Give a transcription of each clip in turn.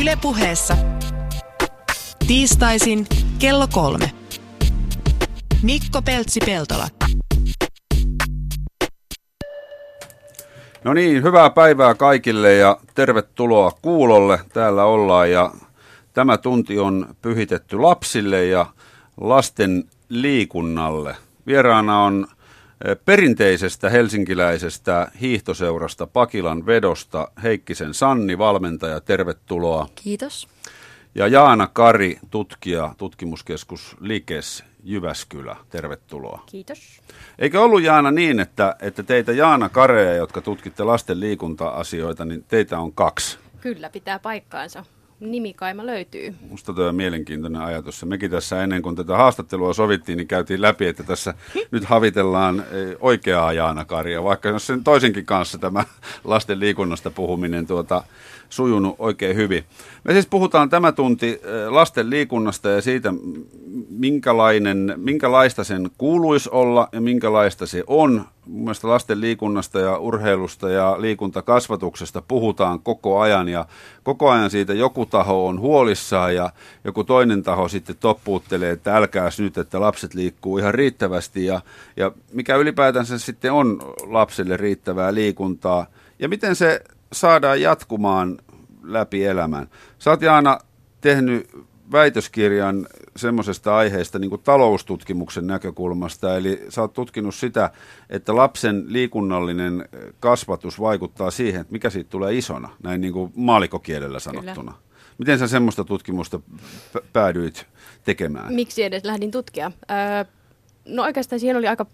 Ylepuheessa tiistaisin kello kolme. Mikko Peltsi-Peltola. No niin, hyvää päivää kaikille ja tervetuloa kuulolle. Täällä ollaan ja tämä tunti on pyhitetty lapsille ja lasten liikunnalle. Vieraana on perinteisestä helsinkiläisestä hiihtoseurasta Pakilan vedosta Heikkisen Sanni, valmentaja, tervetuloa. Kiitos. Ja Jaana Kari, tutkija, tutkimuskeskus Likes Jyväskylä, tervetuloa. Kiitos. Eikö ollut Jaana niin, että, että teitä Jaana Kareja, jotka tutkitte lasten liikunta-asioita, niin teitä on kaksi? Kyllä, pitää paikkaansa. Nimikaima löytyy. Musta tuo on mielenkiintoinen ajatus. Mekin tässä ennen kuin tätä haastattelua sovittiin, niin käytiin läpi, että tässä nyt havitellaan eh, oikeaa Jaana Karia, vaikka jos sen toisenkin kanssa tämä lasten liikunnasta puhuminen tuota, sujunut oikein hyvin. Me siis puhutaan tämä tunti eh, lasten liikunnasta ja siitä, minkälainen, minkälaista sen kuuluisi olla ja minkälaista se on. Mielestäni lasten liikunnasta ja urheilusta ja liikuntakasvatuksesta puhutaan koko ajan ja koko ajan siitä joku taho on huolissaan ja joku toinen taho sitten toppuuttelee, että älkääs nyt, että lapset liikkuu ihan riittävästi ja, ja mikä ylipäätänsä sitten on lapselle riittävää liikuntaa ja miten se saadaan jatkumaan läpi elämän. Sä oot Jaana tehnyt väitöskirjan semmoisesta aiheesta niin kuin taloustutkimuksen näkökulmasta. Eli sä oot tutkinut sitä, että lapsen liikunnallinen kasvatus vaikuttaa siihen, että mikä siitä tulee isona, näin niin kuin maalikokielellä sanottuna. Kyllä. Miten sä semmoista tutkimusta päädyit tekemään? Miksi edes lähdin tutkia? Öö, no oikeastaan siihen oli aika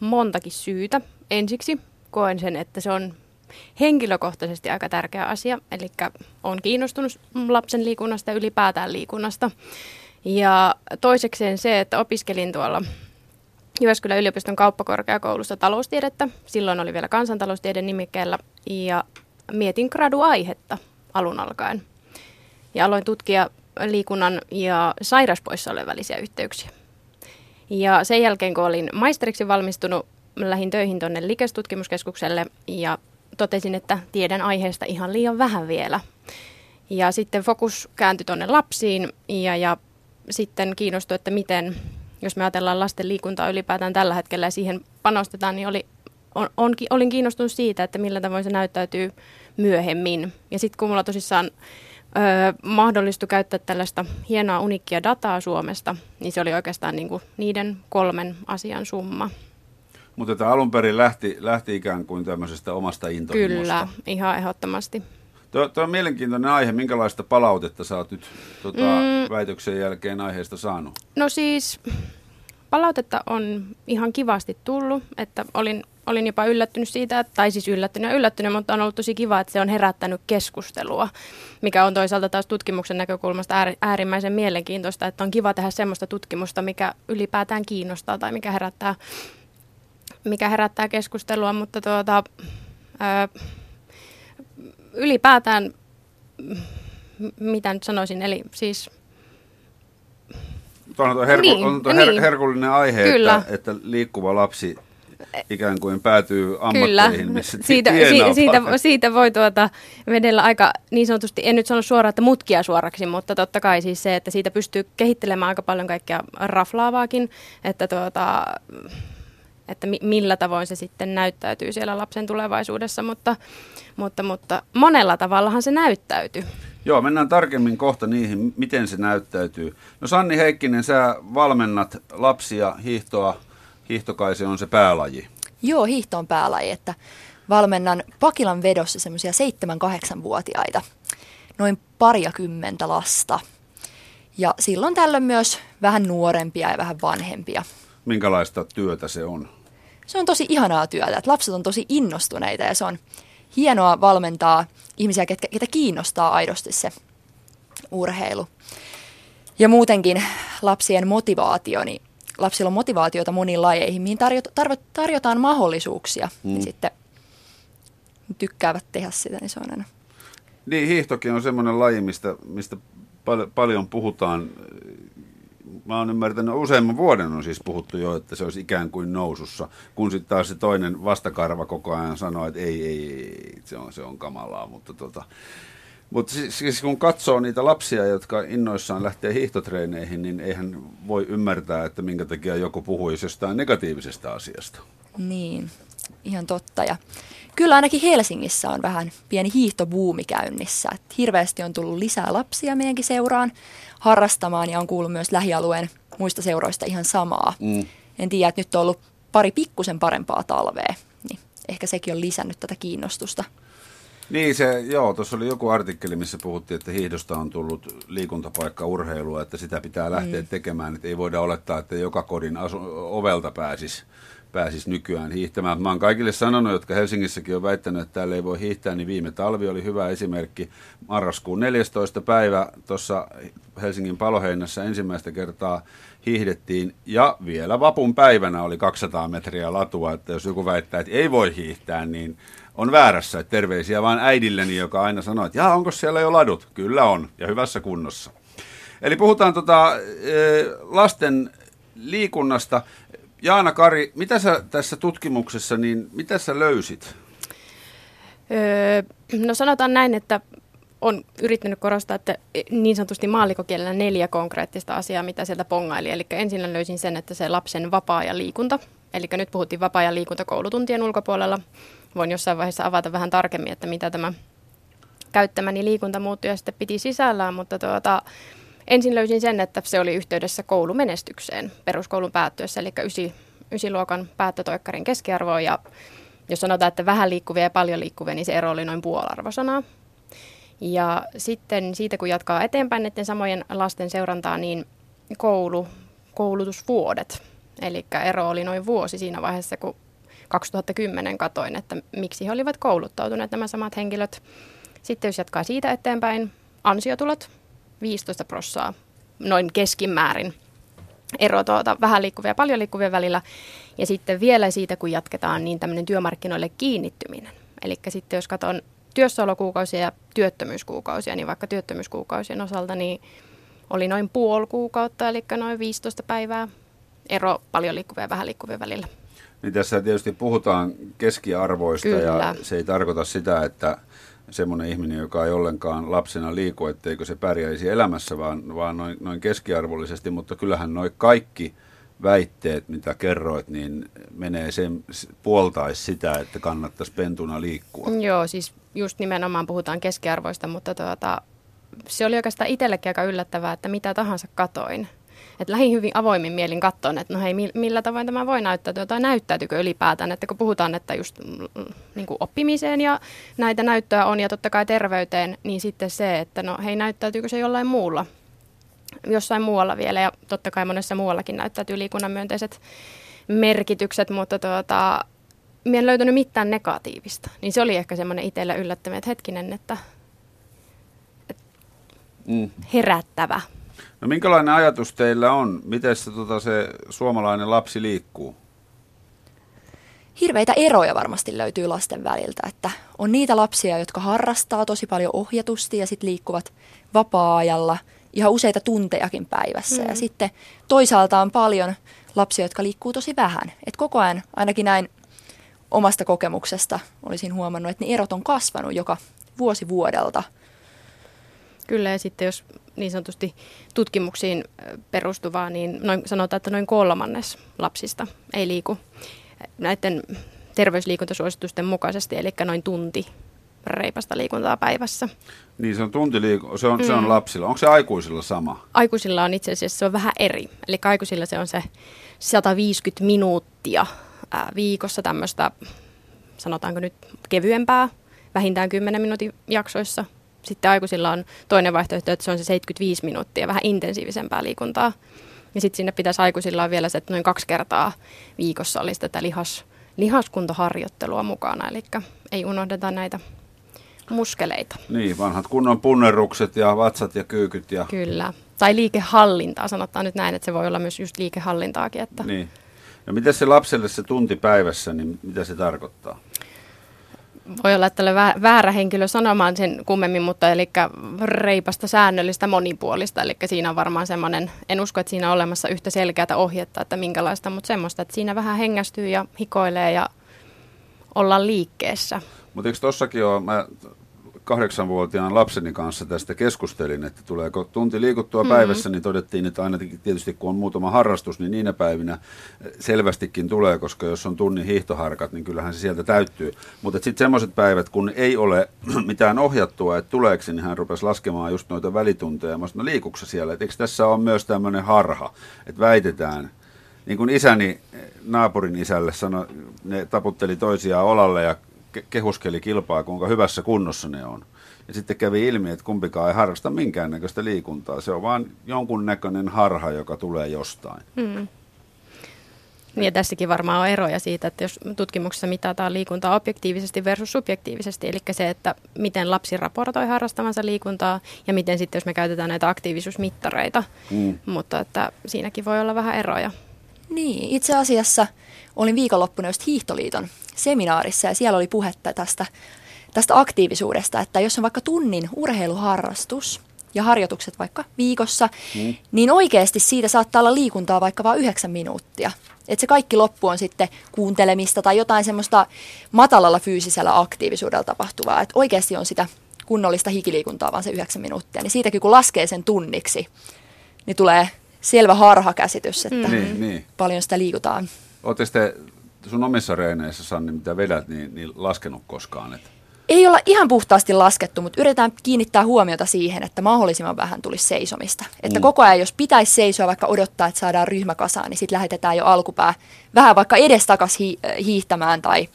montakin syytä. Ensiksi koen sen, että se on henkilökohtaisesti aika tärkeä asia, eli on kiinnostunut lapsen liikunnasta ja ylipäätään liikunnasta. Ja toisekseen se, että opiskelin tuolla Jyväskylän yliopiston kauppakorkeakoulussa taloustiedettä. Silloin oli vielä kansantaloustieden nimikkeellä ja mietin graduaihetta alun alkaen. Ja aloin tutkia liikunnan ja sairaspoissaolojen välisiä yhteyksiä. Ja sen jälkeen, kun olin maisteriksi valmistunut, lähdin töihin tuonne Likes-tutkimuskeskukselle ja totesin, että tiedän aiheesta ihan liian vähän vielä. Ja sitten fokus kääntyi tuonne lapsiin ja, ja sitten kiinnostui, että miten, jos me ajatellaan lasten liikuntaa ylipäätään tällä hetkellä ja siihen panostetaan, niin oli, on, on, olin kiinnostunut siitä, että millä tavoin se näyttäytyy myöhemmin. Ja sitten kun mulla tosissaan ö, mahdollistui käyttää tällaista hienoa unikkia dataa Suomesta, niin se oli oikeastaan niin kuin niiden kolmen asian summa. Mutta tämä alun perin lähti, lähti ikään kuin tämmöisestä omasta intohimosta. Kyllä, ihan ehdottomasti. Tuo, on mielenkiintoinen aihe. Minkälaista palautetta sä oot nyt tota, mm. väitöksen jälkeen aiheesta saanut? No siis palautetta on ihan kivasti tullut, että olin, olin jopa yllättynyt siitä, tai siis yllättynyt ja yllättynyt, mutta on ollut tosi kiva, että se on herättänyt keskustelua, mikä on toisaalta taas tutkimuksen näkökulmasta äärimmäisen mielenkiintoista, että on kiva tehdä semmoista tutkimusta, mikä ylipäätään kiinnostaa tai mikä herättää, mikä herättää keskustelua, mutta tuota, ö, ylipäätään, mitä nyt sanoisin, eli siis... Tuo on, herku, niin, on tuo her, niin. herkullinen aihe, Kyllä. Että, että liikkuva lapsi ikään kuin päätyy ammatteihin, Kyllä. missä siitä, si, siitä, siitä voi tuota vedellä aika niin sanotusti, en nyt sano suoraan, että mutkia suoraksi, mutta totta kai siis se, että siitä pystyy kehittelemään aika paljon kaikkea raflaavaakin, että tuota, että mi- millä tavoin se sitten näyttäytyy siellä lapsen tulevaisuudessa, mutta, mutta, mutta monella tavallahan se näyttäytyy. Joo, mennään tarkemmin kohta niihin, miten se näyttäytyy. No Sanni Heikkinen, sä valmennat lapsia hiihtoa, hiihtokaisi on se päälaji. Joo, hiihto on päälaji, että valmennan Pakilan vedossa semmoisia 7-8-vuotiaita, noin pariakymmentä lasta. Ja silloin tällöin myös vähän nuorempia ja vähän vanhempia. Minkälaista työtä se on? Se on tosi ihanaa työtä, että lapset on tosi innostuneita ja se on hienoa valmentaa ihmisiä, ketkä, ketä kiinnostaa aidosti se urheilu. Ja muutenkin lapsien motivaatio, niin lapsilla on motivaatiota moniin lajeihin, mihin tarjo, tarvo, tarjotaan mahdollisuuksia, mm. niin sitten tykkäävät tehdä sitä, niin se on aina. Niin, hiihtokin on semmoinen laji, mistä, mistä pal- paljon puhutaan mä oon ymmärtänyt, useamman vuoden on siis puhuttu jo, että se olisi ikään kuin nousussa, kun sitten taas se toinen vastakarva koko ajan sanoo, että ei, ei, ei se, on, se on kamalaa, mutta tota, Mutta siis, kun katsoo niitä lapsia, jotka innoissaan lähtee hiihtotreeneihin, niin eihän voi ymmärtää, että minkä takia joku puhuisi jostain negatiivisesta asiasta. Niin, ihan totta. Ja kyllä ainakin Helsingissä on vähän pieni hiihtobuumi käynnissä. Et hirveästi on tullut lisää lapsia meidänkin seuraan harrastamaan ja on kuullut myös lähialueen muista seuroista ihan samaa. Mm. En tiedä, että nyt on ollut pari pikkusen parempaa talvea, niin ehkä sekin on lisännyt tätä kiinnostusta. Niin, se, joo, tuossa oli joku artikkeli, missä puhuttiin, että hiihdosta on tullut liikuntapaikka urheilua, että sitä pitää lähteä mm. tekemään, että ei voida olettaa, että joka kodin asu, ovelta pääsisi pääsis nykyään hiihtämään. Mä oon kaikille sanonut, jotka Helsingissäkin on väittänyt, että täällä ei voi hiihtää, niin viime talvi oli hyvä esimerkki. Marraskuun 14. päivä tuossa Helsingin paloheinässä ensimmäistä kertaa hiihdettiin ja vielä vapun päivänä oli 200 metriä latua, että jos joku väittää, että ei voi hiihtää, niin on väärässä. Että terveisiä vaan äidilleni, joka aina sanoo, että jaa, onko siellä jo ladut? Kyllä on, ja hyvässä kunnossa. Eli puhutaan tota, lasten liikunnasta. Jaana Kari, mitä sä tässä tutkimuksessa, niin mitä sä löysit? Öö, no sanotaan näin, että on yrittänyt korostaa, että niin sanotusti maalikokielellä neljä konkreettista asiaa, mitä sieltä pongaili. Eli ensin löysin sen, että se lapsen vapaa-ajan liikunta, eli nyt puhuttiin vapaa-ajan liikunta koulutuntien ulkopuolella. Voin jossain vaiheessa avata vähän tarkemmin, että mitä tämä käyttämäni liikuntamuuttuja sitten piti sisällään, mutta tuota, ensin löysin sen, että se oli yhteydessä koulumenestykseen peruskoulun päättyessä, eli ysi, ysiluokan päättötoikkarin keskiarvoa ja jos sanotaan, että vähän liikkuvia ja paljon liikkuvia, niin se ero oli noin puolarvosanaa. Ja sitten siitä, kun jatkaa eteenpäin näiden samojen lasten seurantaa, niin koulu, koulutusvuodet. Eli ero oli noin vuosi siinä vaiheessa, kun 2010 katoin, että miksi he olivat kouluttautuneet nämä samat henkilöt. Sitten jos jatkaa siitä eteenpäin, ansiotulot 15 prossaa noin keskimäärin ero tuota, vähän liikkuvia ja paljon liikkuvia välillä. Ja sitten vielä siitä, kun jatketaan, niin tämmöinen työmarkkinoille kiinnittyminen. Eli sitten jos katson työssäolokuukausia ja työttömyyskuukausia, niin vaikka työttömyyskuukausien osalta niin oli noin puoli kuukautta, eli noin 15 päivää ero paljon liikkuvia ja vähän liikkuvia välillä. Niin tässä tietysti puhutaan keskiarvoista Kyllä. ja se ei tarkoita sitä, että semmoinen ihminen, joka ei ollenkaan lapsena liiku, etteikö se pärjäisi elämässä, vaan, vaan noin, noin keskiarvollisesti, mutta kyllähän noin kaikki väitteet, mitä kerroit, niin menee sen puoltaisi sitä, että kannattaisi pentuna liikkua. Joo, siis just nimenomaan puhutaan keskiarvoista, mutta tuota, se oli oikeastaan itsellekin aika yllättävää, että mitä tahansa katoin – että lähin hyvin avoimin mielin katsoen, että no hei, millä tavoin tämä voi näyttäytyä tai näyttäytyykö ylipäätään, että kun puhutaan, että just mm, mm, niin kuin oppimiseen ja näitä näyttöä on ja totta kai terveyteen, niin sitten se, että no hei, näyttäytyykö se jollain muulla, jossain muualla vielä ja totta kai monessa muuallakin näyttäytyy liikunnan myönteiset merkitykset, mutta tuota, minä en löytänyt mitään negatiivista. Niin se oli ehkä semmoinen itselle yllättävä, että hetkinen, että, että mm. herättävä. No minkälainen ajatus teillä on? Miten se, tota, se suomalainen lapsi liikkuu? Hirveitä eroja varmasti löytyy lasten väliltä, että on niitä lapsia, jotka harrastaa tosi paljon ohjatusti ja sitten liikkuvat vapaa-ajalla ihan useita tuntejakin päivässä. Mm. Ja sitten toisaalta on paljon lapsia, jotka liikkuu tosi vähän. Et koko ajan, ainakin näin omasta kokemuksesta olisin huomannut, että ne erot on kasvanut joka vuosi vuodelta. Kyllä, ja sitten jos niin sanotusti tutkimuksiin perustuvaa, niin noin, sanotaan, että noin kolmannes lapsista ei liiku näiden terveysliikuntasuositusten mukaisesti, eli noin tunti reipasta liikuntaa päivässä. Niin se on tunti liiku- se on, mm. se on lapsilla. Onko se aikuisilla sama? Aikuisilla on itse asiassa se on vähän eri. Eli aikuisilla se on se 150 minuuttia ää, viikossa tämmöistä, sanotaanko nyt kevyempää, vähintään 10 minuutin jaksoissa sitten aikuisilla on toinen vaihtoehto, että se on se 75 minuuttia, vähän intensiivisempää liikuntaa. Ja sitten sinne pitäisi aikuisilla vielä se, että noin kaksi kertaa viikossa olisi tätä lihas, lihaskuntoharjoittelua mukana, eli ei unohdeta näitä muskeleita. Niin, vanhat kunnon punnerrukset ja vatsat ja kyykyt. Ja... Kyllä. Tai liikehallintaa, sanotaan nyt näin, että se voi olla myös just liikehallintaakin. Että... Niin. No miten se lapselle se tunti päivässä, niin mitä se tarkoittaa? Voi olla, olen väärä henkilö sanomaan sen kummemmin, mutta eli reipasta, säännöllistä, monipuolista. Eli siinä on varmaan semmoinen, en usko, että siinä on olemassa yhtä selkeää ohjetta, että minkälaista, mutta semmoista, että siinä vähän hengästyy ja hikoilee ja olla liikkeessä. Mutta eikö tossakin ole, mä kahdeksanvuotiaan lapseni kanssa tästä keskustelin, että tuleeko tunti liikuttua mm-hmm. päivässä, niin todettiin, että ainakin tietysti kun on muutama harrastus, niin niinä päivinä selvästikin tulee, koska jos on tunnin hiihtoharkat, niin kyllähän se sieltä täyttyy. Mutta sitten semmoiset päivät, kun ei ole mitään ohjattua, että tuleeko, niin hän rupesi laskemaan just noita välitunteja. Mä sanoin, no liikuksa siellä, että eikö tässä on myös tämmöinen harha, että väitetään, niin kuin isäni naapurin isälle sanoi, ne taputteli toisiaan olalle ja kehuskeli kilpaa, kuinka hyvässä kunnossa ne on. Ja sitten kävi ilmi, että kumpikaan ei harrasta minkäännäköistä liikuntaa. Se on vaan jonkunnäköinen harha, joka tulee jostain. Mm. Ja tässäkin varmaan on eroja siitä, että jos tutkimuksessa mitataan liikuntaa objektiivisesti versus subjektiivisesti, eli se, että miten lapsi raportoi harrastamansa liikuntaa ja miten sitten, jos me käytetään näitä aktiivisuusmittareita. Mm. Mutta että siinäkin voi olla vähän eroja. Niin, itse asiassa olin viikonloppuna just Hiihtoliiton seminaarissa ja siellä oli puhetta tästä, tästä aktiivisuudesta, että jos on vaikka tunnin urheiluharrastus ja harjoitukset vaikka viikossa, mm. niin oikeasti siitä saattaa olla liikuntaa vaikka vain yhdeksän minuuttia. Että se kaikki loppu on sitten kuuntelemista tai jotain semmoista matalalla fyysisellä aktiivisuudella tapahtuvaa. Että oikeasti on sitä kunnollista hikiliikuntaa vaan se yhdeksän minuuttia. Niin siitäkin kun laskee sen tunniksi, niin tulee selvä harhakäsitys, että mm. niin, niin. paljon sitä liikutaan. Oletteko te sun omissa reeneissä, Sanni, mitä vedät, niin, niin laskenut koskaan? Että... Ei olla ihan puhtaasti laskettu, mutta yritetään kiinnittää huomiota siihen, että mahdollisimman vähän tulisi seisomista. Että mm. koko ajan, jos pitäisi seisoa, vaikka odottaa, että saadaan ryhmä kasaan, niin sitten lähetetään jo alkupää vähän vaikka edestakas hi- äh, hiihtämään tai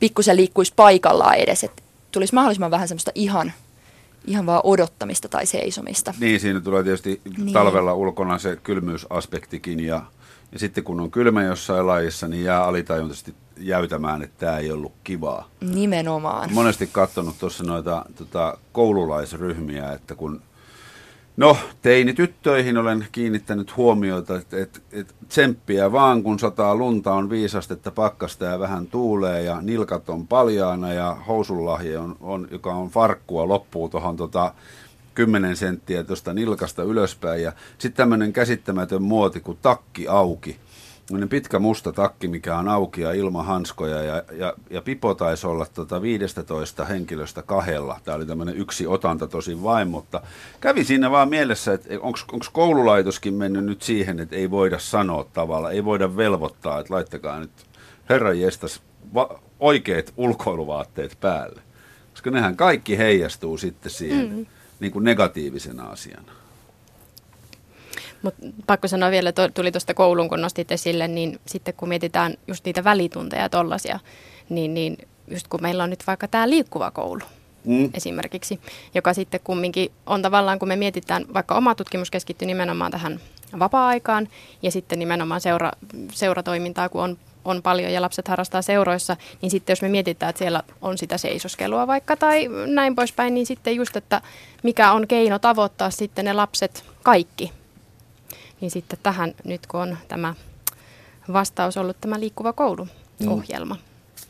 pikkusen liikkuisi paikallaan edes. Että tulisi mahdollisimman vähän semmoista ihan ihan vaan odottamista tai seisomista. Niin, siinä tulee tietysti niin. talvella ulkona se kylmyysaspektikin ja, ja sitten kun on kylmä jossain lajissa, niin jää alitajuntaisesti jäytämään, että tämä ei ollut kivaa. Nimenomaan. Monesti katsonut tuossa noita tota, koululaisryhmiä, että kun No, teinityttöihin olen kiinnittänyt huomiota, että, että, että tsemppiä vaan, kun sataa lunta, on viisastetta pakkasta ja vähän tuulee ja nilkat on paljaana ja housunlahje, on, on, joka on farkkua, loppuu tuohon tota, 10 senttiä tuosta nilkasta ylöspäin. Ja sitten tämmöinen käsittämätön muoti kuin takki auki pitkä musta takki, mikä on auki ja ilman hanskoja. Ja, ja, ja pipo taisi olla tota 15 henkilöstä kahdella. Tämä oli tämmöinen yksi otanta tosin vain, mutta kävi siinä vaan mielessä, että onko koululaitoskin mennyt nyt siihen, että ei voida sanoa tavalla, ei voida velvoittaa, että laittakaa nyt herran jestas va- oikeat ulkoiluvaatteet päälle. Koska nehän kaikki heijastuu sitten siihen mm. Niin kuin negatiivisena asiana. Mutta pakko sanoa vielä, to, tuli tuosta koulun, kun nostit esille, niin sitten kun mietitään just niitä välitunteja tollaisia, niin, niin just kun meillä on nyt vaikka tämä liikkuva koulu, mm. esimerkiksi, joka sitten kumminkin on tavallaan, kun me mietitään, vaikka oma tutkimus keskittyy nimenomaan tähän vapaa-aikaan ja sitten nimenomaan seura, seuratoimintaa, kun on, on paljon ja lapset harrastaa seuroissa, niin sitten jos me mietitään, että siellä on sitä seisoskelua vaikka tai näin poispäin, niin sitten just, että mikä on keino tavoittaa sitten ne lapset kaikki niin sitten tähän nyt kun on tämä vastaus ollut tämä Liikkuva koulu-ohjelma, mm.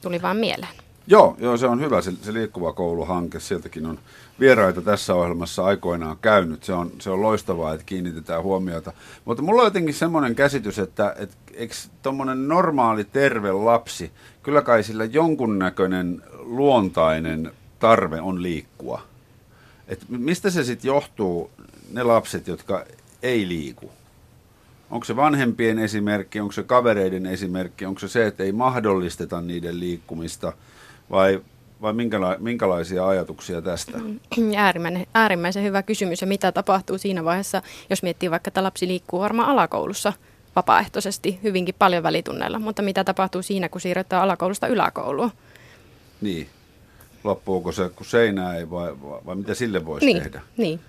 tuli vaan mieleen. Joo, joo, se on hyvä se, se Liikkuva koulu-hanke. Sieltäkin on vieraita tässä ohjelmassa aikoinaan käynyt. Se on, se on loistavaa, että kiinnitetään huomiota. Mutta mulla on jotenkin semmoinen käsitys, että et, eikö tuommoinen normaali terve lapsi, kyllä kai sillä jonkunnäköinen luontainen tarve on liikkua. Et mistä se sitten johtuu, ne lapset, jotka ei liiku? Onko se vanhempien esimerkki, onko se kavereiden esimerkki, onko se se, että ei mahdollisteta niiden liikkumista vai, vai minkäla- minkälaisia ajatuksia tästä? Äärimmäisen, äärimmäisen hyvä kysymys ja mitä tapahtuu siinä vaiheessa, jos miettii vaikka, että lapsi liikkuu varmaan alakoulussa vapaaehtoisesti hyvinkin paljon välitunneilla, mutta mitä tapahtuu siinä, kun siirrytään alakoulusta yläkouluun? Niin. Loppuuko se, kun seinää ei vai, vai, vai mitä sille voisi niin, tehdä? Niin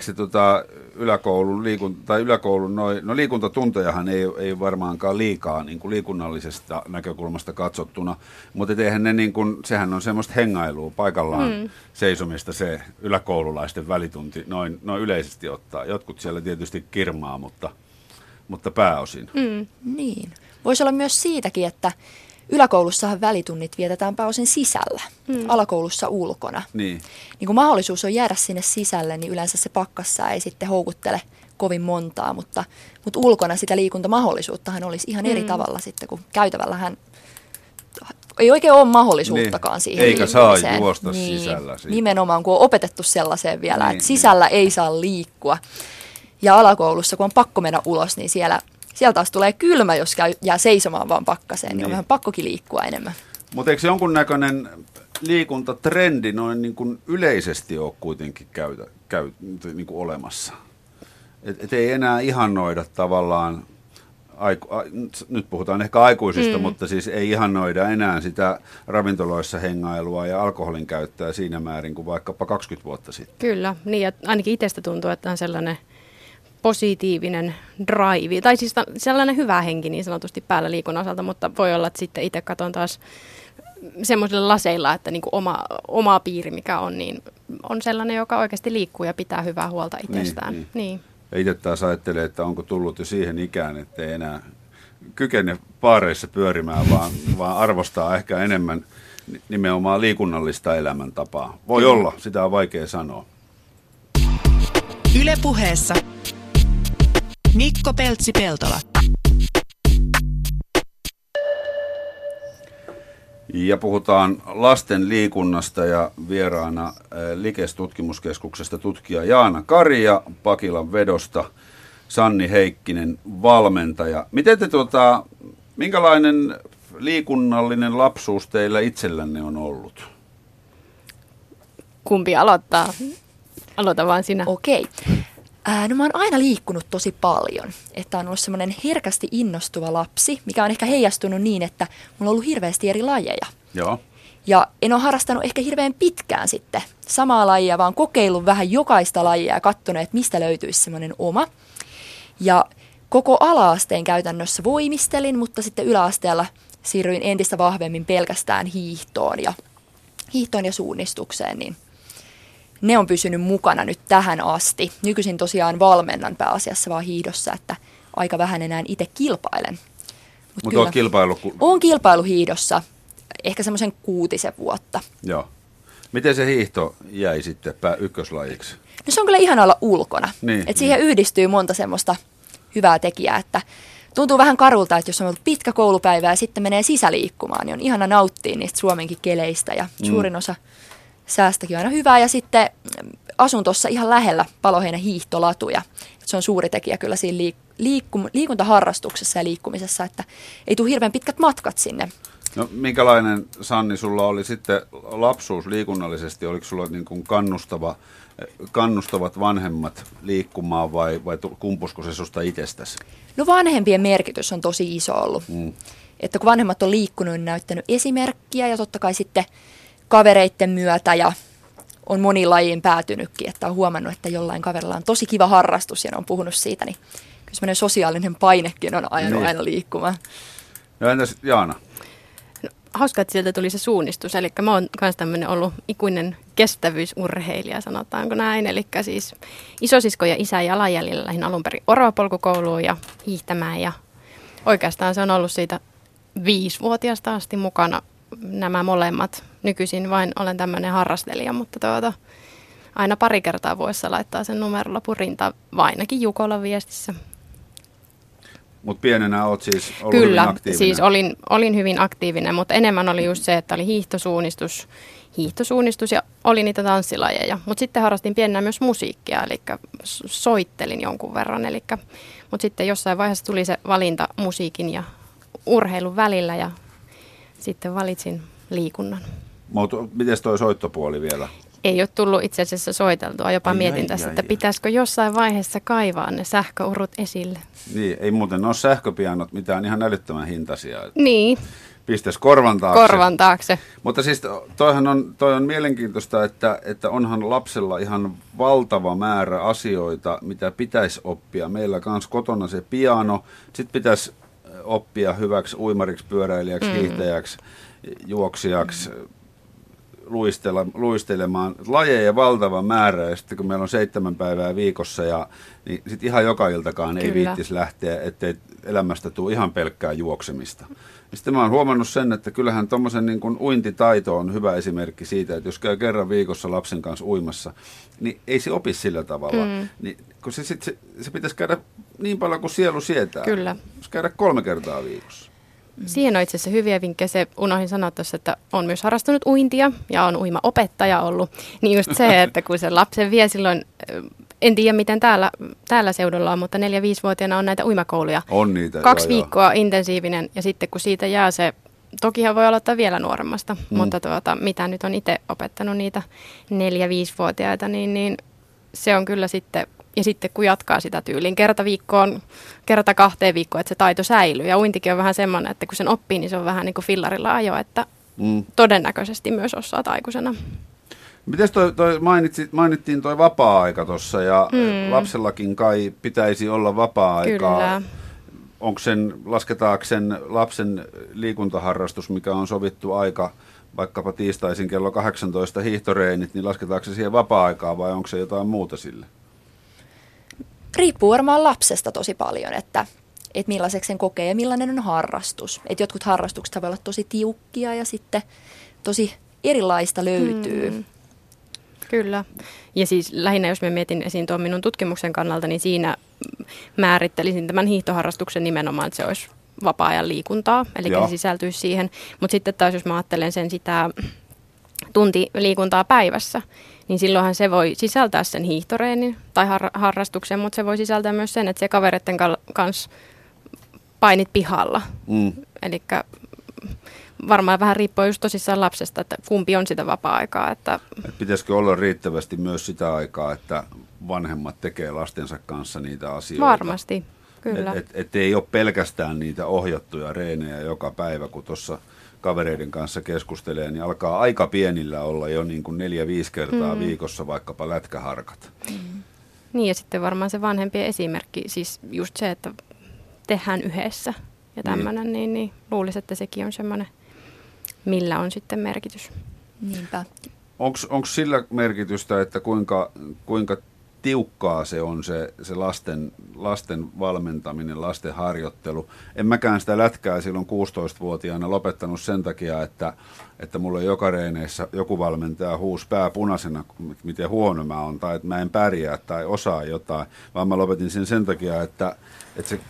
se tota, yläkoulun, liikun, tai yläkoulun noi, no liikuntatuntejahan ei, ei varmaankaan liikaa niin kuin liikunnallisesta näkökulmasta katsottuna, mutta eihän ne niin kuin, sehän on semmoista hengailua paikallaan mm. seisomista se yläkoululaisten välitunti noin, noin yleisesti ottaa. Jotkut siellä tietysti kirmaa, mutta, mutta pääosin. Mm. Niin. Voisi olla myös siitäkin, että Yläkoulussahan välitunnit vietetään pääosin sisällä, hmm. alakoulussa ulkona. Niin. niin kun mahdollisuus on jäädä sinne sisälle, niin yleensä se pakkassa ei sitten houkuttele kovin montaa, mutta, mutta ulkona sitä liikuntamahdollisuuttahan olisi ihan eri hmm. tavalla sitten, kun käytävällähän ei oikein ole mahdollisuuttakaan Niin. siihen Eikä saa juosta sisällä siitä. Nimenomaan, kun on opetettu sellaiseen vielä, Niin, että sisällä ei saa liikkua. Ja alakoulussa, kun on pakko mennä ulos, niin siellä, siellä taas tulee kylmä, jos käy, jää seisomaan vaan pakkaseen, niin, Niin. on vähän pakkokin liikkua enemmän. Mutta eikö jonkunnäköinen liikuntatrendi noin niin kuin yleisesti ole kuitenkin käytä, käy, niin kuin olemassa? Et, et ei enää ihannoida tavallaan, aiku, a, nyt puhutaan ehkä aikuisista, mm. mutta siis ei ihannoida enää sitä ravintoloissa hengailua ja alkoholin käyttöä siinä määrin kuin vaikkapa 20 vuotta sitten. Kyllä, niin ja ainakin itsestä tuntuu, että on sellainen positiivinen drive, tai siis sellainen hyvä henki niin sanotusti päällä liikunnan osalta, mutta voi olla, että sitten itse katson taas semmoisilla laseilla, että niin kuin oma, oma piiri, mikä on, niin on sellainen, joka oikeasti liikkuu ja pitää hyvää huolta itsestään. niin. niin. Ja itse taas ajattelee, että onko tullut jo siihen ikään, että ei enää kykene paareissa pyörimään, vaan, vaan arvostaa ehkä enemmän ni- nimenomaan liikunnallista elämäntapaa. Voi olla, sitä on vaikea sanoa. Yle puheessa Mikko Peltsi-Peltola. Ja puhutaan lasten liikunnasta ja vieraana äh, Likes tutkimuskeskuksesta tutkija Jaana Kari ja Pakilan vedosta Sanni Heikkinen, valmentaja. Miten te tuota, minkälainen liikunnallinen lapsuus teillä itsellänne on ollut? Kumpi aloittaa? Aloita vaan sinä. Okei. Ää, no mä oon aina liikkunut tosi paljon. Että on ollut semmoinen herkästi innostuva lapsi, mikä on ehkä heijastunut niin, että mulla on ollut hirveästi eri lajeja. Joo. Ja en ole harrastanut ehkä hirveän pitkään sitten samaa lajia, vaan kokeillut vähän jokaista lajia ja katsonut, että mistä löytyisi semmoinen oma. Ja koko ala-asteen käytännössä voimistelin, mutta sitten yläasteella siirryin entistä vahvemmin pelkästään hiihtoon ja, hiihtoon ja suunnistukseen, niin ne on pysynyt mukana nyt tähän asti. Nykyisin tosiaan valmennan pääasiassa vaan hiihdossa, että aika vähän enää itse kilpailen. Mut Mutta olet kilpailu... Ku... Olen kilpailuhiihdossa ehkä semmoisen kuutisen vuotta. Joo. Miten se hiihto jäi sitten pää ykköslajiksi? No se on kyllä ihana olla ulkona. Niin, Et siihen yhdistyy monta semmoista hyvää tekijää, että tuntuu vähän karulta, että jos on ollut pitkä koulupäivä ja sitten menee sisäliikkumaan, niin on ihana nauttia niistä Suomenkin keleistä ja Mm. suurin osa säästäkin on aina hyvää. Ja sitten mm, asun tuossa ihan lähellä Paloheinän hiihtolatuja. Se on suuri tekijä kyllä siinä liik- liikkum- liikuntaharrastuksessa ja liikkumisessa, että ei tule hirveän pitkät matkat sinne. No minkälainen, Sanni, sulla oli sitten lapsuus liikunnallisesti? Oliko sulla niin kuin kannustava, kannustavat vanhemmat liikkumaan vai, vai kumpusko se susta itsestäsi? No vanhempien merkitys on tosi iso ollut. Mm. Että kun vanhemmat on liikkunut, niin näyttänyt esimerkkiä ja totta kai sitten kavereiden myötä ja on moniin lajiin päätynytkin, että on huomannut, että jollain kaverilla on tosi kiva harrastus ja ne on puhunut siitä, niin kyllä semmoinen sosiaalinen painekin on ajanut Niin. aina liikkumaan. No entäs Jaana? Hauska, että sieltä tuli se suunnistus. Eli mä oon myös tämmöinen ollut ikuinen kestävyysurheilija, sanotaanko näin. Eli siis isosisko ja isä jalanjäljellä lähdin alun perin oravapolkukouluun ja hiihtämään. Ja oikeastaan se on ollut siitä viisivuotiaasta asti mukana nämä molemmat. Nykyisin vain olen tämmöinen harrastelija, mutta tuota, aina pari kertaa vuodessa laittaa sen numerolapun rintaan, vainakin Jukolan viestissä. Mutta pienenä oot siis ollut hyvin Kyllä, aktiivinen. siis olin, olin hyvin aktiivinen, mutta enemmän oli just se, että oli hiihtosuunnistus, hiihtosuunnistus ja oli niitä tanssilajeja. Mutta sitten harrastin pienenä myös musiikkia, eli soittelin jonkun verran. Mutta sitten jossain vaiheessa tuli se valinta musiikin ja urheilun välillä ja sitten valitsin liikunnan. Mut miten toi soittopuoli vielä? Ei ole tullut itse asiassa soiteltua, jopa Ai, mietin ai, tässä, ai, että ai. pitäisikö jossain vaiheessa kaivaa ne sähköurut esille. Niin, ei muuten ole sähköpianot mitään ihan älyttömän hintaisia. Niin, Pistäisi korvan taakse. korvan taakse. Mutta siis toihan on, toi on mielenkiintoista, että, että onhan lapsella ihan valtava määrä asioita, mitä pitäisi oppia. Meillä kanssa kotona se piano, sitten pitäisi oppia hyväksi uimariksi, pyöräilijäksi, mm. hiihtäjäksi, juoksijaksi, luistella, luistelemaan. Lajeja valtava määrä ja sitten kun meillä on seitsemän päivää viikossa ja niin sitten ihan joka iltakaan ei Kyllä. viittis lähteä, ettei elämästä tule ihan pelkkää juoksemista. Ja sitten mä oon huomannut sen, että kyllähän tuommoisen niin kuin uintitaito on hyvä esimerkki siitä, että jos käy kerran viikossa lapsen kanssa uimassa, niin ei se opi sillä tavalla. Mm. Niin, kun se, sit, se, se pitäisi käydä niin paljon kuin sielu sietää. Kyllä. Jos käydä kolme kertaa viikossa. Siihen on itse asiassa hyviä vinkkejä. Se unohdin sanoa tuossa, että on myös harrastanut uintia ja on uima-opettaja ollut. Niin just se, että kun se lapsen vie silloin, en tiedä miten täällä, täällä seudulla on, mutta 4-5-vuotiaana on näitä uimakouluja. On niitä, Kaksi joo, viikkoa joo. intensiivinen ja sitten kun siitä jää se Tokihan voi aloittaa vielä nuoremmasta, mm. mutta tuota, mitä nyt on itse opettanut niitä 4-5-vuotiaita, niin, niin se on kyllä sitten ja sitten kun jatkaa sitä tyyliin kerta viikkoon, kerta kahteen viikkoon, että se taito säilyy. Ja uintikin on vähän semmoinen, että kun sen oppii, niin se on vähän niin kuin fillarilla ajo, että mm. todennäköisesti myös osaa aikuisena. Miten toi, toi mainitsit, mainittiin tuo vapaa-aika tuossa ja mm. lapsellakin kai pitäisi olla vapaa-aikaa. Kyllä. Onko sen, lasketaanko sen lapsen liikuntaharrastus, mikä on sovittu aika, vaikkapa tiistaisin kello 18 hiihtoreenit, niin lasketaanko se siihen vapaa-aikaa vai onko se jotain muuta sille? riippuu varmaan lapsesta tosi paljon, että, että millaiseksi sen kokee ja millainen on harrastus. Että jotkut harrastukset voi olla tosi tiukkia ja sitten tosi erilaista löytyy. Hmm. Kyllä. Ja siis lähinnä, jos me mietin esiin tuon minun tutkimuksen kannalta, niin siinä määrittelisin tämän hiihtoharrastuksen nimenomaan, että se olisi vapaa-ajan liikuntaa, eli Joo. se sisältyisi siihen. Mutta sitten taas, jos mä ajattelen sen sitä tunti liikuntaa päivässä, niin silloinhan se voi sisältää sen hiihtoreenin tai har- harrastuksen, mutta se voi sisältää myös sen, että se kavereiden kanssa painit pihalla. Mm. Eli varmaan vähän riippuu just tosissaan lapsesta, että kumpi on sitä vapaa-aikaa. Että... Et pitäisikö olla riittävästi myös sitä aikaa, että vanhemmat tekee lastensa kanssa niitä asioita? Varmasti, kyllä. Että et, et ei ole pelkästään niitä ohjattuja reenejä joka päivä, kun tuossa kavereiden kanssa keskustelee, niin alkaa aika pienillä olla jo niin kuin neljä-viisi kertaa mm. viikossa vaikkapa lätkäharkat. Mm. Niin ja sitten varmaan se vanhempien esimerkki, siis just se, että tehdään yhdessä ja tämmöinen, niin. niin, niin luulisin, että sekin on semmoinen, millä on sitten merkitys. Niinpä. Onko sillä merkitystä, että kuinka, kuinka tiukkaa se on se, se lasten, lasten valmentaminen, lasten harjoittelu. En mäkään sitä lätkää silloin 16-vuotiaana lopettanut sen takia, että, että mulla joka reeneissä joku valmentaja huus pää punaisena, miten huono mä oon, tai että mä en pärjää tai osaa jotain, vaan mä lopetin sen sen takia, että, että se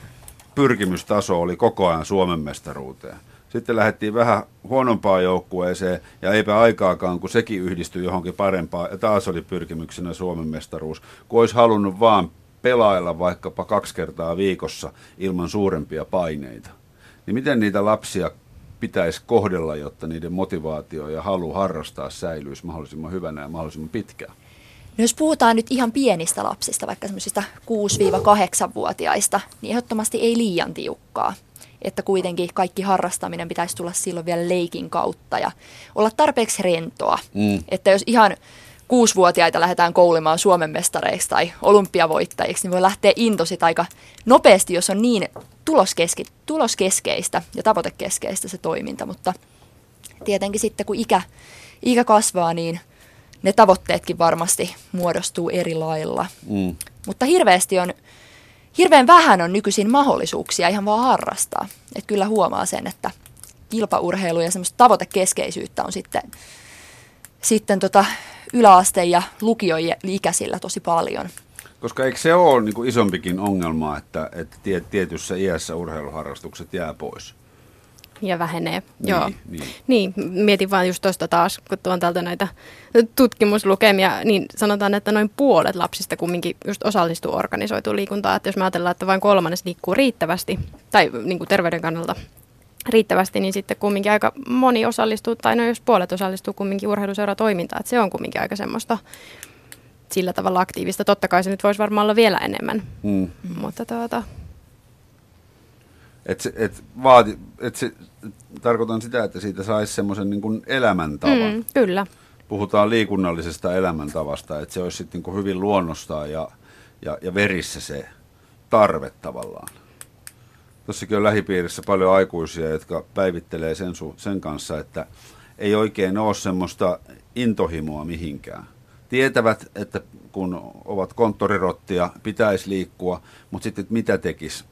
pyrkimystaso oli koko ajan Suomen mestaruuteen. Sitten lähdettiin vähän huonompaan joukkueeseen ja eipä aikaakaan, kun sekin yhdistyi johonkin parempaan. Ja taas oli pyrkimyksenä Suomen mestaruus. Kun olisi halunnut vaan pelailla vaikkapa kaksi kertaa viikossa ilman suurempia paineita. Niin miten niitä lapsia pitäisi kohdella, jotta niiden motivaatio ja halu harrastaa säilyisi mahdollisimman hyvänä ja mahdollisimman pitkään? No jos puhutaan nyt ihan pienistä lapsista, vaikka semmoisista 6-8-vuotiaista, niin ehdottomasti ei liian tiukkaa että kuitenkin kaikki harrastaminen pitäisi tulla silloin vielä leikin kautta ja olla tarpeeksi rentoa. Mm. Että jos ihan kuusivuotiaita lähdetään koulimaan Suomen mestareiksi tai olympiavoittajiksi, niin voi lähteä intosit aika nopeasti, jos on niin tuloskeski, tuloskeskeistä ja tavoitekeskeistä se toiminta. Mutta tietenkin sitten kun ikä, ikä kasvaa, niin ne tavoitteetkin varmasti muodostuu eri lailla. Mm. Mutta hirveästi on hirveän vähän on nykyisin mahdollisuuksia ihan vaan harrastaa. Et kyllä huomaa sen, että kilpaurheilu ja semmoista tavoitekeskeisyyttä on sitten, sitten tota yläaste- ja lukioikäisillä ikäisillä tosi paljon. Koska eikö se ole niin kuin isompikin ongelma, että, että tietyssä iässä urheiluharrastukset jää pois? Ja vähenee. Niin, Joo. Niin. niin, mietin vaan just tuosta taas, kun tuon täältä näitä tutkimuslukemia, niin sanotaan, että noin puolet lapsista kumminkin just osallistuu organisoituun liikuntaan. Että jos me ajatellaan, että vain kolmannes liikkuu riittävästi, tai niin kuin terveyden kannalta riittävästi, niin sitten kumminkin aika moni osallistuu, tai no jos puolet osallistuu kumminkin urheiluseuratoimintaan, että se on kumminkin aika semmoista sillä tavalla aktiivista. Totta kai se nyt voisi varmaan olla vielä enemmän, mm. mutta tuota, et se, et vaati, et se, tarkoitan sitä, että siitä saisi semmoisen niin elämäntavan. Mm, kyllä. Puhutaan liikunnallisesta elämäntavasta, että se olisi sitten niin hyvin luonnostaan ja, ja, ja verissä se tarve tavallaan. Tuossakin on lähipiirissä paljon aikuisia, jotka päivittelee sen, sen kanssa, että ei oikein ole semmoista intohimoa mihinkään. Tietävät, että kun ovat konttorirottia, pitäisi liikkua, mutta sitten mitä tekisi?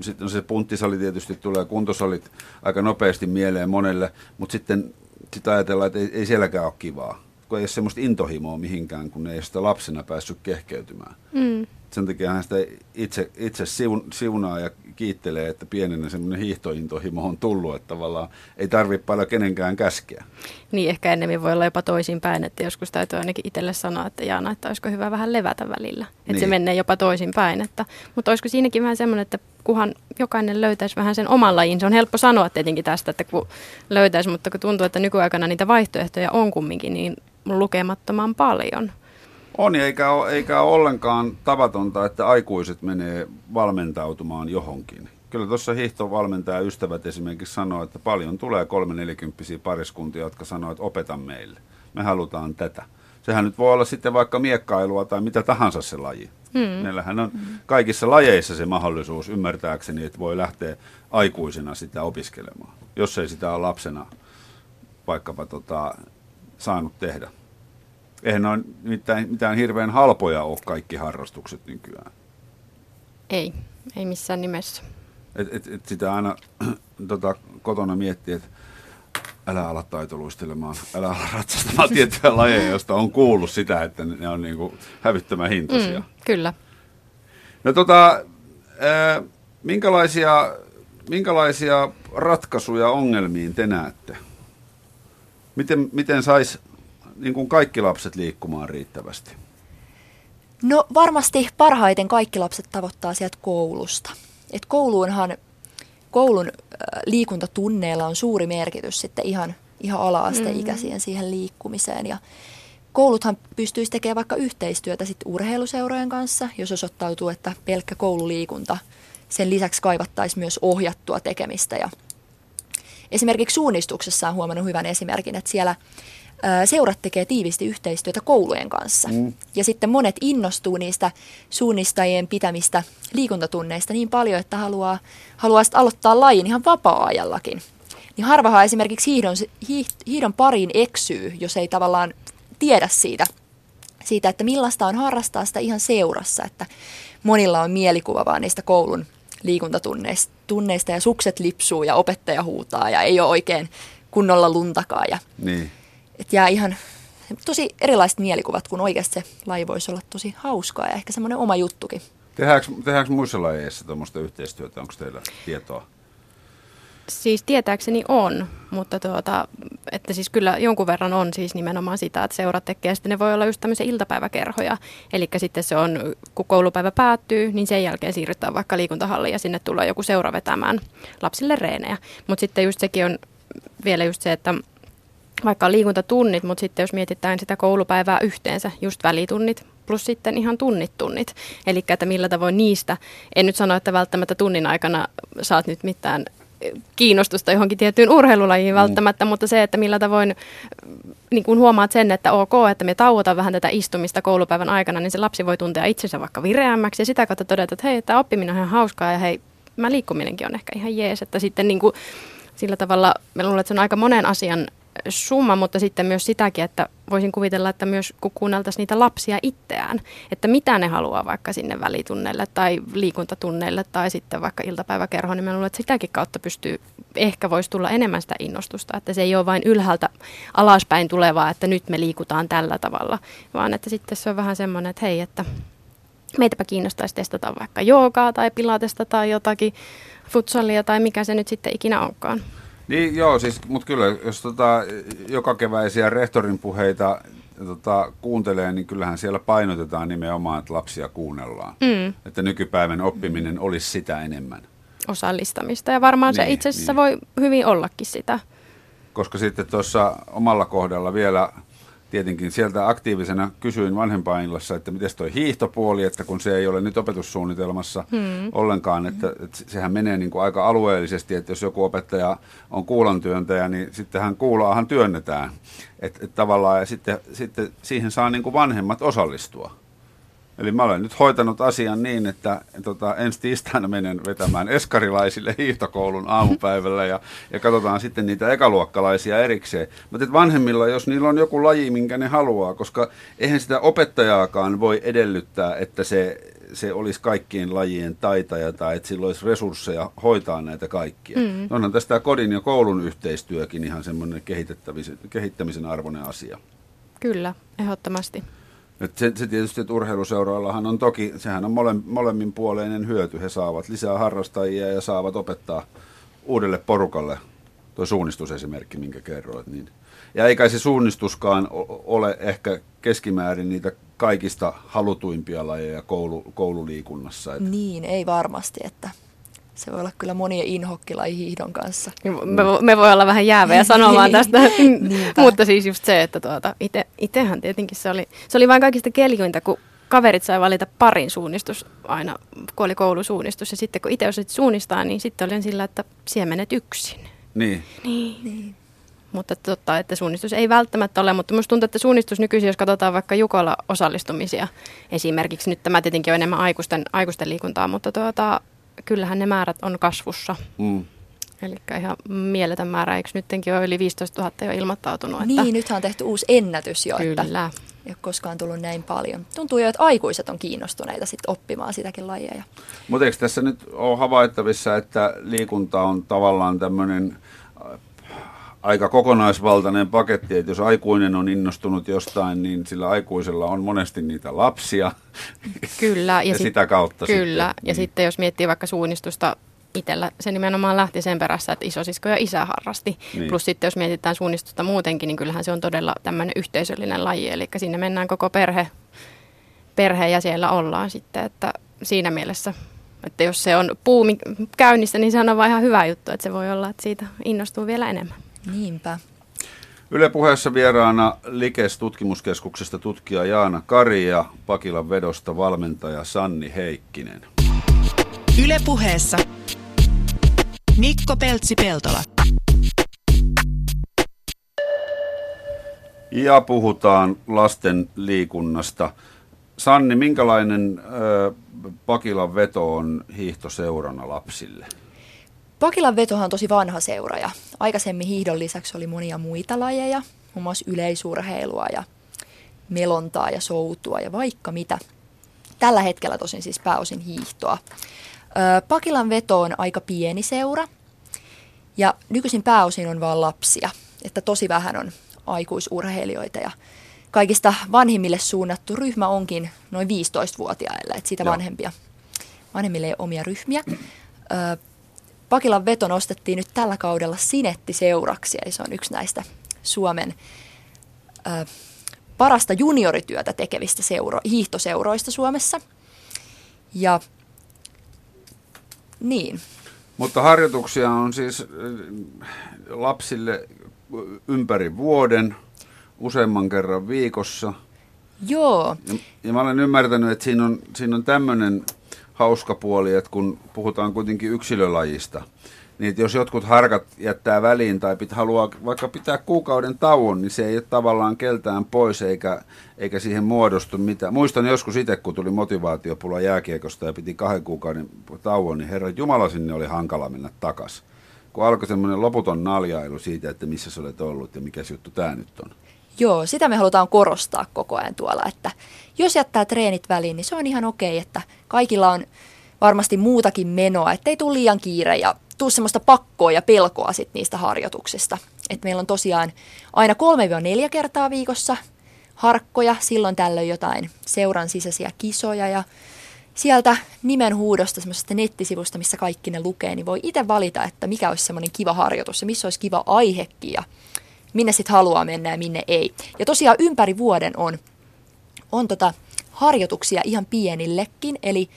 Sitten se punttisali tietysti tulee, kuntosalit aika nopeasti mieleen monelle, mutta sitten sitä ajatellaan, että ei, ei sielläkään ole kivaa, kun ei ole semmoista intohimoa mihinkään, kun ei ole sitä lapsena päässyt kehkeytymään. Mm. Sen takia hän sitä itse, itse siunaa ja kiittelee, että pienenä semmoinen hiihtointohimo on tullut, että tavallaan ei tarvitse paljon kenenkään käskeä. Niin, ehkä ennemmin voi olla jopa toisinpäin, että joskus täytyy ainakin itselle sanoa, että Jaana, että olisiko hyvä vähän levätä välillä. Että niin. se menee jopa toisinpäin. Että, mutta olisiko siinäkin vähän semmoinen, että kunhan jokainen löytäisi vähän sen oman lajin. Se on helppo sanoa tietenkin tästä, että kun löytäisi, mutta kun tuntuu, että nykyaikana niitä vaihtoehtoja on kumminkin niin lukemattoman paljon. On, eikä ole, eikä ole ollenkaan tavatonta, että aikuiset menee valmentautumaan johonkin. Kyllä tuossa hiihtovalmentaja ystävät esimerkiksi sanoo, että paljon tulee kolme nelikymppisiä pariskuntia, jotka sanoo, että opeta meille. Me halutaan tätä. Sehän nyt voi olla sitten vaikka miekkailua tai mitä tahansa se laji. Hmm. Meillähän on kaikissa lajeissa se mahdollisuus ymmärtääkseni, että voi lähteä aikuisena sitä opiskelemaan, jos ei sitä ole lapsena vaikkapa tota, saanut tehdä. Eihän ne mitään, mitään hirveän halpoja ole kaikki harrastukset nykyään. Ei, ei missään nimessä. Et, et, et sitä aina tota, kotona miettii, että älä ala taitoluistelemaan, älä ala ratsastamaan tiettyjä lajeja, joista on kuullut sitä, että ne on niinku hävyttömän hintaisia. Mm, kyllä. No tota, ää, minkälaisia, minkälaisia ratkaisuja ongelmiin te näette? Miten, miten saisi niin kuin kaikki lapset liikkumaan riittävästi? No varmasti parhaiten kaikki lapset tavoittaa sieltä koulusta. Et kouluunhan, koulun äh, liikuntatunneilla on suuri merkitys sitten ihan, ihan ala-asteikäisien mm-hmm. siihen liikkumiseen. Ja kouluthan pystyisi tekemään vaikka yhteistyötä sitten urheiluseurojen kanssa, jos osoittautuu, että pelkkä koululiikunta sen lisäksi kaivattaisi myös ohjattua tekemistä. Ja esimerkiksi suunnistuksessa on huomannut hyvän esimerkin, että siellä seurat tekee tiivisti yhteistyötä koulujen kanssa. Mm. Ja sitten monet innostuu niistä suunnistajien pitämistä liikuntatunneista niin paljon, että haluaa, haluaa aloittaa lajin ihan vapaa-ajallakin. Niin harvahan esimerkiksi hiidon, hiidon pariin eksyy, jos ei tavallaan tiedä siitä, siitä, että millaista on harrastaa sitä ihan seurassa. Että monilla on mielikuva vaan niistä koulun liikuntatunneista ja sukset lipsuu ja opettaja huutaa ja ei ole oikein kunnolla luntakaan. Ja niin että jää ihan tosi erilaiset mielikuvat, kun oikeasti se laji voisi olla tosi hauskaa ja ehkä semmoinen oma juttukin. Tehdäänkö, tehdäänkö muissa lajeissa tuommoista yhteistyötä? Onko teillä tietoa? Siis tietääkseni on, mutta tuota, että siis kyllä jonkun verran on siis nimenomaan sitä, että seurat tekee, sitten ne voi olla just tämmöisiä iltapäiväkerhoja. Eli sitten se on, kun koulupäivä päättyy, niin sen jälkeen siirrytään vaikka liikuntahalliin ja sinne tulee joku seura vetämään lapsille reenejä. Mutta sitten just sekin on vielä just se, että vaikka on liikuntatunnit, mutta sitten jos mietitään sitä koulupäivää yhteensä, just välitunnit plus sitten ihan tunnit tunnit. Eli että millä tavoin niistä, en nyt sano, että välttämättä tunnin aikana saat nyt mitään kiinnostusta johonkin tiettyyn urheilulajiin mm. välttämättä, mutta se, että millä tavoin niin kun huomaat sen, että ok, että me tauotaan vähän tätä istumista koulupäivän aikana, niin se lapsi voi tuntea itsensä vaikka vireämmäksi ja sitä kautta todeta, että hei, tämä oppiminen on ihan hauskaa ja hei, mä liikkuminenkin on ehkä ihan jees, että sitten niin kuin, sillä tavalla, mä luulen, että se on aika monen asian summa, mutta sitten myös sitäkin, että voisin kuvitella, että myös kun kuunneltaisiin niitä lapsia itseään, että mitä ne haluaa vaikka sinne välitunneille tai liikuntatunneille tai sitten vaikka iltapäiväkerhoon, niin mä luulen, että sitäkin kautta pystyy, ehkä voisi tulla enemmän sitä innostusta, että se ei ole vain ylhäältä alaspäin tulevaa, että nyt me liikutaan tällä tavalla, vaan että sitten se on vähän semmoinen, että hei, että meitäpä kiinnostaisi testata vaikka joogaa tai pilatesta tai jotakin futsalia tai mikä se nyt sitten ikinä onkaan. Niin joo, siis, mutta kyllä jos tota, joka keväisiä rehtorin puheita tota, kuuntelee, niin kyllähän siellä painotetaan nimenomaan, että lapsia kuunnellaan. Mm. Että nykypäivän oppiminen olisi sitä enemmän. Osallistamista ja varmaan niin, se itse asiassa niin. voi hyvin ollakin sitä. Koska sitten tuossa omalla kohdalla vielä tietenkin sieltä aktiivisena kysyin vanhempainillassa, että miten toi hiihtopuoli, että kun se ei ole nyt opetussuunnitelmassa hmm. ollenkaan, että, että sehän menee niin kuin aika alueellisesti, että jos joku opettaja on kuulantyöntäjä, niin sittenhän kuulaahan työnnetään. Että et tavallaan ja sitten, sitten siihen saa niin kuin vanhemmat osallistua. Eli mä olen nyt hoitanut asian niin, että tota, ensi tiistaina menen vetämään eskarilaisille hiihtokoulun aamupäivällä ja, ja katsotaan sitten niitä ekaluokkalaisia erikseen. Mutta vanhemmilla, jos niillä on joku laji, minkä ne haluaa, koska eihän sitä opettajaakaan voi edellyttää, että se, se olisi kaikkien lajien taitaja tai että sillä olisi resursseja hoitaa näitä kaikkia. Mm. Onhan tästä kodin ja koulun yhteistyökin ihan semmoinen kehittämisen arvoinen asia. Kyllä, ehdottomasti. Et se, se tietysti, että urheiluseuroillahan on toki, sehän on mole, molemminpuoleinen hyöty. He saavat lisää harrastajia ja saavat opettaa uudelle porukalle, tuo suunnistusesimerkki, minkä kerroit. Niin. Ja eikä se suunnistuskaan ole ehkä keskimäärin niitä kaikista halutuimpia lajeja koulu, koululiikunnassa. Että. Niin, ei varmasti, että se voi olla kyllä monien inhokkilaji hiihdon kanssa. Me, me voi olla vähän jäävejä sanomaan tästä, mutta siis just se, että tuota, ite, itehän tietenkin se oli, se oli vain kaikista keljuinta, kun kaverit sai valita parin suunnistus aina, kun oli koulusuunnistus. Ja sitten kun itse osasit suunnistaa, niin sitten olin sillä, että siemenet yksin. Niin. Niin. niin. Mutta totta, että suunnistus ei välttämättä ole, mutta minusta tuntuu, että suunnistus nykyisin, jos katsotaan vaikka Jukolla osallistumisia, esimerkiksi nyt tämä tietenkin on enemmän aikuisten, aikuisten liikuntaa, mutta tuota, kyllähän ne määrät on kasvussa. Mm. Eli ihan mieletön määrä, eikö nytkin ole yli 15 000 jo ilmoittautunut? Että... Niin, nythän on tehty uusi ennätys jo, Kyllä. että ei ole koskaan tullut näin paljon. Tuntuu jo, että aikuiset on kiinnostuneita sit oppimaan sitäkin lajeja. Mutta eikö tässä nyt ole havaittavissa, että liikunta on tavallaan tämmöinen aika kokonaisvaltainen paketti, että jos aikuinen on innostunut jostain, niin sillä aikuisella on monesti niitä lapsia. Kyllä. Ja, ja sit, sitä kautta Kyllä. Sitten, ja niin. sitten jos miettii vaikka suunnistusta itsellä se nimenomaan lähti sen perässä, että isosisko ja isä harrasti. Niin. Plus sitten jos mietitään suunnistusta muutenkin, niin kyllähän se on todella tämmöinen yhteisöllinen laji. Eli sinne mennään koko perhe, perhe ja siellä ollaan sitten, että siinä mielessä että jos se on puumi käynnissä, niin se on vain ihan hyvä juttu, että se voi olla, että siitä innostuu vielä enemmän. Niinpä. Yle puheessa vieraana Likes tutkimuskeskuksesta tutkija Jaana Kari ja Pakilan vedosta valmentaja Sanni Heikkinen. Yle puheessa Mikko Peltsi-Peltola. Ja puhutaan lasten liikunnasta. Sanni, minkälainen ö, Pakilan veto on hiihtoseurana lapsille? Pakilan vetohan on tosi vanha seura ja aikaisemmin hiihdon lisäksi oli monia muita lajeja, muun muassa yleisurheilua ja melontaa ja soutua ja vaikka mitä. Tällä hetkellä tosin siis pääosin hiihtoa. Pakilan veto on aika pieni seura ja nykyisin pääosin on vain lapsia, että tosi vähän on aikuisurheilijoita ja kaikista vanhimmille suunnattu ryhmä onkin noin 15-vuotiaille, että siitä vanhempia, vanhemmille ei ole omia ryhmiä. Pakilan veto nostettiin nyt tällä kaudella Sinetti-seuraksi, eli se on yksi näistä Suomen ö, parasta juniorityötä tekevistä seuro, hiihtoseuroista Suomessa. Ja niin. Mutta harjoituksia on siis lapsille ympäri vuoden, useamman kerran viikossa. Joo. Ja, ja mä olen ymmärtänyt, että siinä on, siinä on tämmöinen hauska puoli, että kun puhutaan kuitenkin yksilölajista, niin jos jotkut harkat jättää väliin tai pit, haluaa vaikka pitää kuukauden tauon, niin se ei ole tavallaan keltään pois eikä, eikä siihen muodostu mitään. Muistan joskus itse, kun tuli motivaatiopula jääkiekosta ja piti kahden kuukauden tauon, niin herra Jumala sinne oli hankala mennä takas. Kun alkoi semmoinen loputon naljailu siitä, että missä sä olet ollut ja mikä juttu tämä nyt on. Joo, sitä me halutaan korostaa koko ajan tuolla, että jos jättää treenit väliin, niin se on ihan okei, että kaikilla on varmasti muutakin menoa, ettei tule liian kiire ja tule semmoista pakkoa ja pelkoa sit niistä harjoituksista. Et meillä on tosiaan aina 3-4 kertaa viikossa harkkoja, silloin tällöin jotain seuran sisäisiä kisoja ja sieltä nimenhuudosta semmoisesta nettisivusta, missä kaikki ne lukee, niin voi itse valita, että mikä olisi semmoinen kiva harjoitus ja missä olisi kiva aihekin ja minne sitten haluaa mennä ja minne ei. Ja tosiaan ympäri vuoden on, on tota harjoituksia ihan pienillekin, eli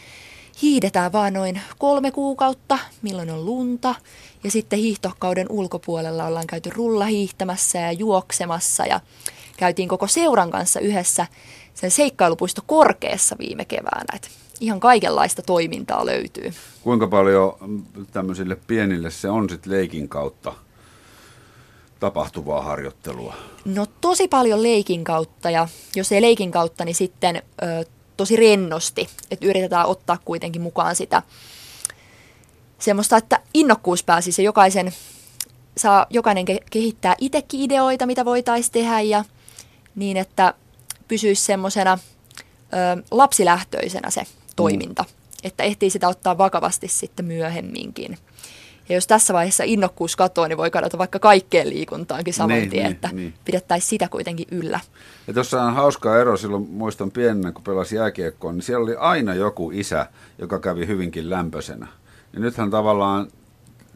hiidetään vaan noin kolme kuukautta, milloin on lunta. Ja sitten hiihtokauden ulkopuolella ollaan käyty rullahiihtämässä ja juoksemassa ja käytiin koko seuran kanssa yhdessä sen seikkailupuisto korkeassa viime keväänä. Et ihan kaikenlaista toimintaa löytyy. Kuinka paljon tämmöisille pienille se on sitten leikin kautta tapahtuvaa harjoittelua? No tosi paljon leikin kautta ja jos ei leikin kautta, niin sitten ö, tosi rennosti, että yritetään ottaa kuitenkin mukaan sitä semmoista, että innokkuus pääsisi ja jokaisen saa jokainen ke- kehittää itsekin ideoita, mitä voitaisiin tehdä ja niin, että pysyisi semmoisena lapsilähtöisenä se toiminta, mm. että ehtii sitä ottaa vakavasti sitten myöhemminkin. Ja jos tässä vaiheessa innokkuus katoaa, niin voi kadota vaikka kaikkeen liikuntaankin saman Niin, tien, niin, että niin. pidettäisiin sitä kuitenkin yllä. Ja tuossa on hauskaa ero, silloin muistan pienenä, kun pelasi jääkiekkoa, niin siellä oli aina joku isä, joka kävi hyvinkin lämpöisenä. Ja nythän tavallaan,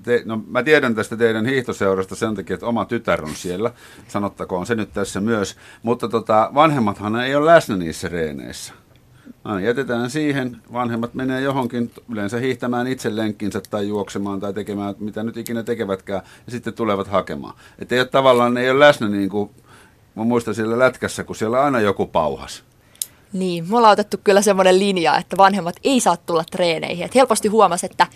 te, no mä tiedän tästä teidän hiihtoseurasta sen takia, että oma tytär on siellä, sanottakoon se nyt tässä myös, mutta tota, vanhemmathan ei ole läsnä niissä reeneissä. Aina jätetään siihen, vanhemmat menee johonkin yleensä hiihtämään itse lenkkinsä tai juoksemaan tai tekemään mitä nyt ikinä tekevätkään ja sitten tulevat hakemaan. Että ei ole tavallaan, ne ei ole läsnä niin kuin, mä muistan siellä lätkässä, kun siellä aina joku pauhas. Niin, me ollaan otettu kyllä semmoinen linja, että vanhemmat ei saa tulla treeneihin. Et helposti huomasi, että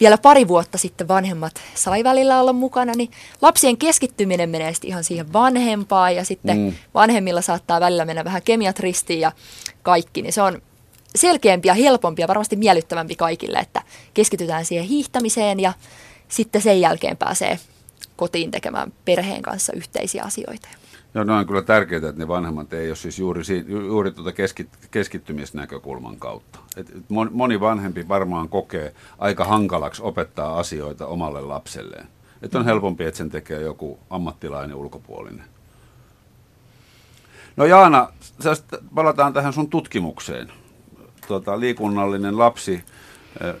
vielä pari vuotta sitten vanhemmat sai välillä olla mukana, niin lapsien keskittyminen menee sitten ihan siihen vanhempaan ja sitten Mm. mm. vanhemmilla saattaa välillä mennä vähän kemiat ristiin ja kaikki, niin se on selkeämpi ja helpompi ja varmasti miellyttävämpi kaikille, että keskitytään siihen hiihtämiseen ja sitten sen jälkeen pääsee kotiin tekemään perheen kanssa yhteisiä asioita. Joo, ne on kyllä tärkeää, että ne vanhemmat ei ole siis juuri, juuri tuota keskit, keskittymisnäkökulman kautta. Et et mon- moni vanhempi varmaan kokee aika hankalaksi opettaa asioita omalle lapselleen. Että on helpompi, että sen tekee joku ammattilainen ulkopuolinen. No Jaana, palataan tähän sun tutkimukseen. Tota, liikunnallinen lapsi eh,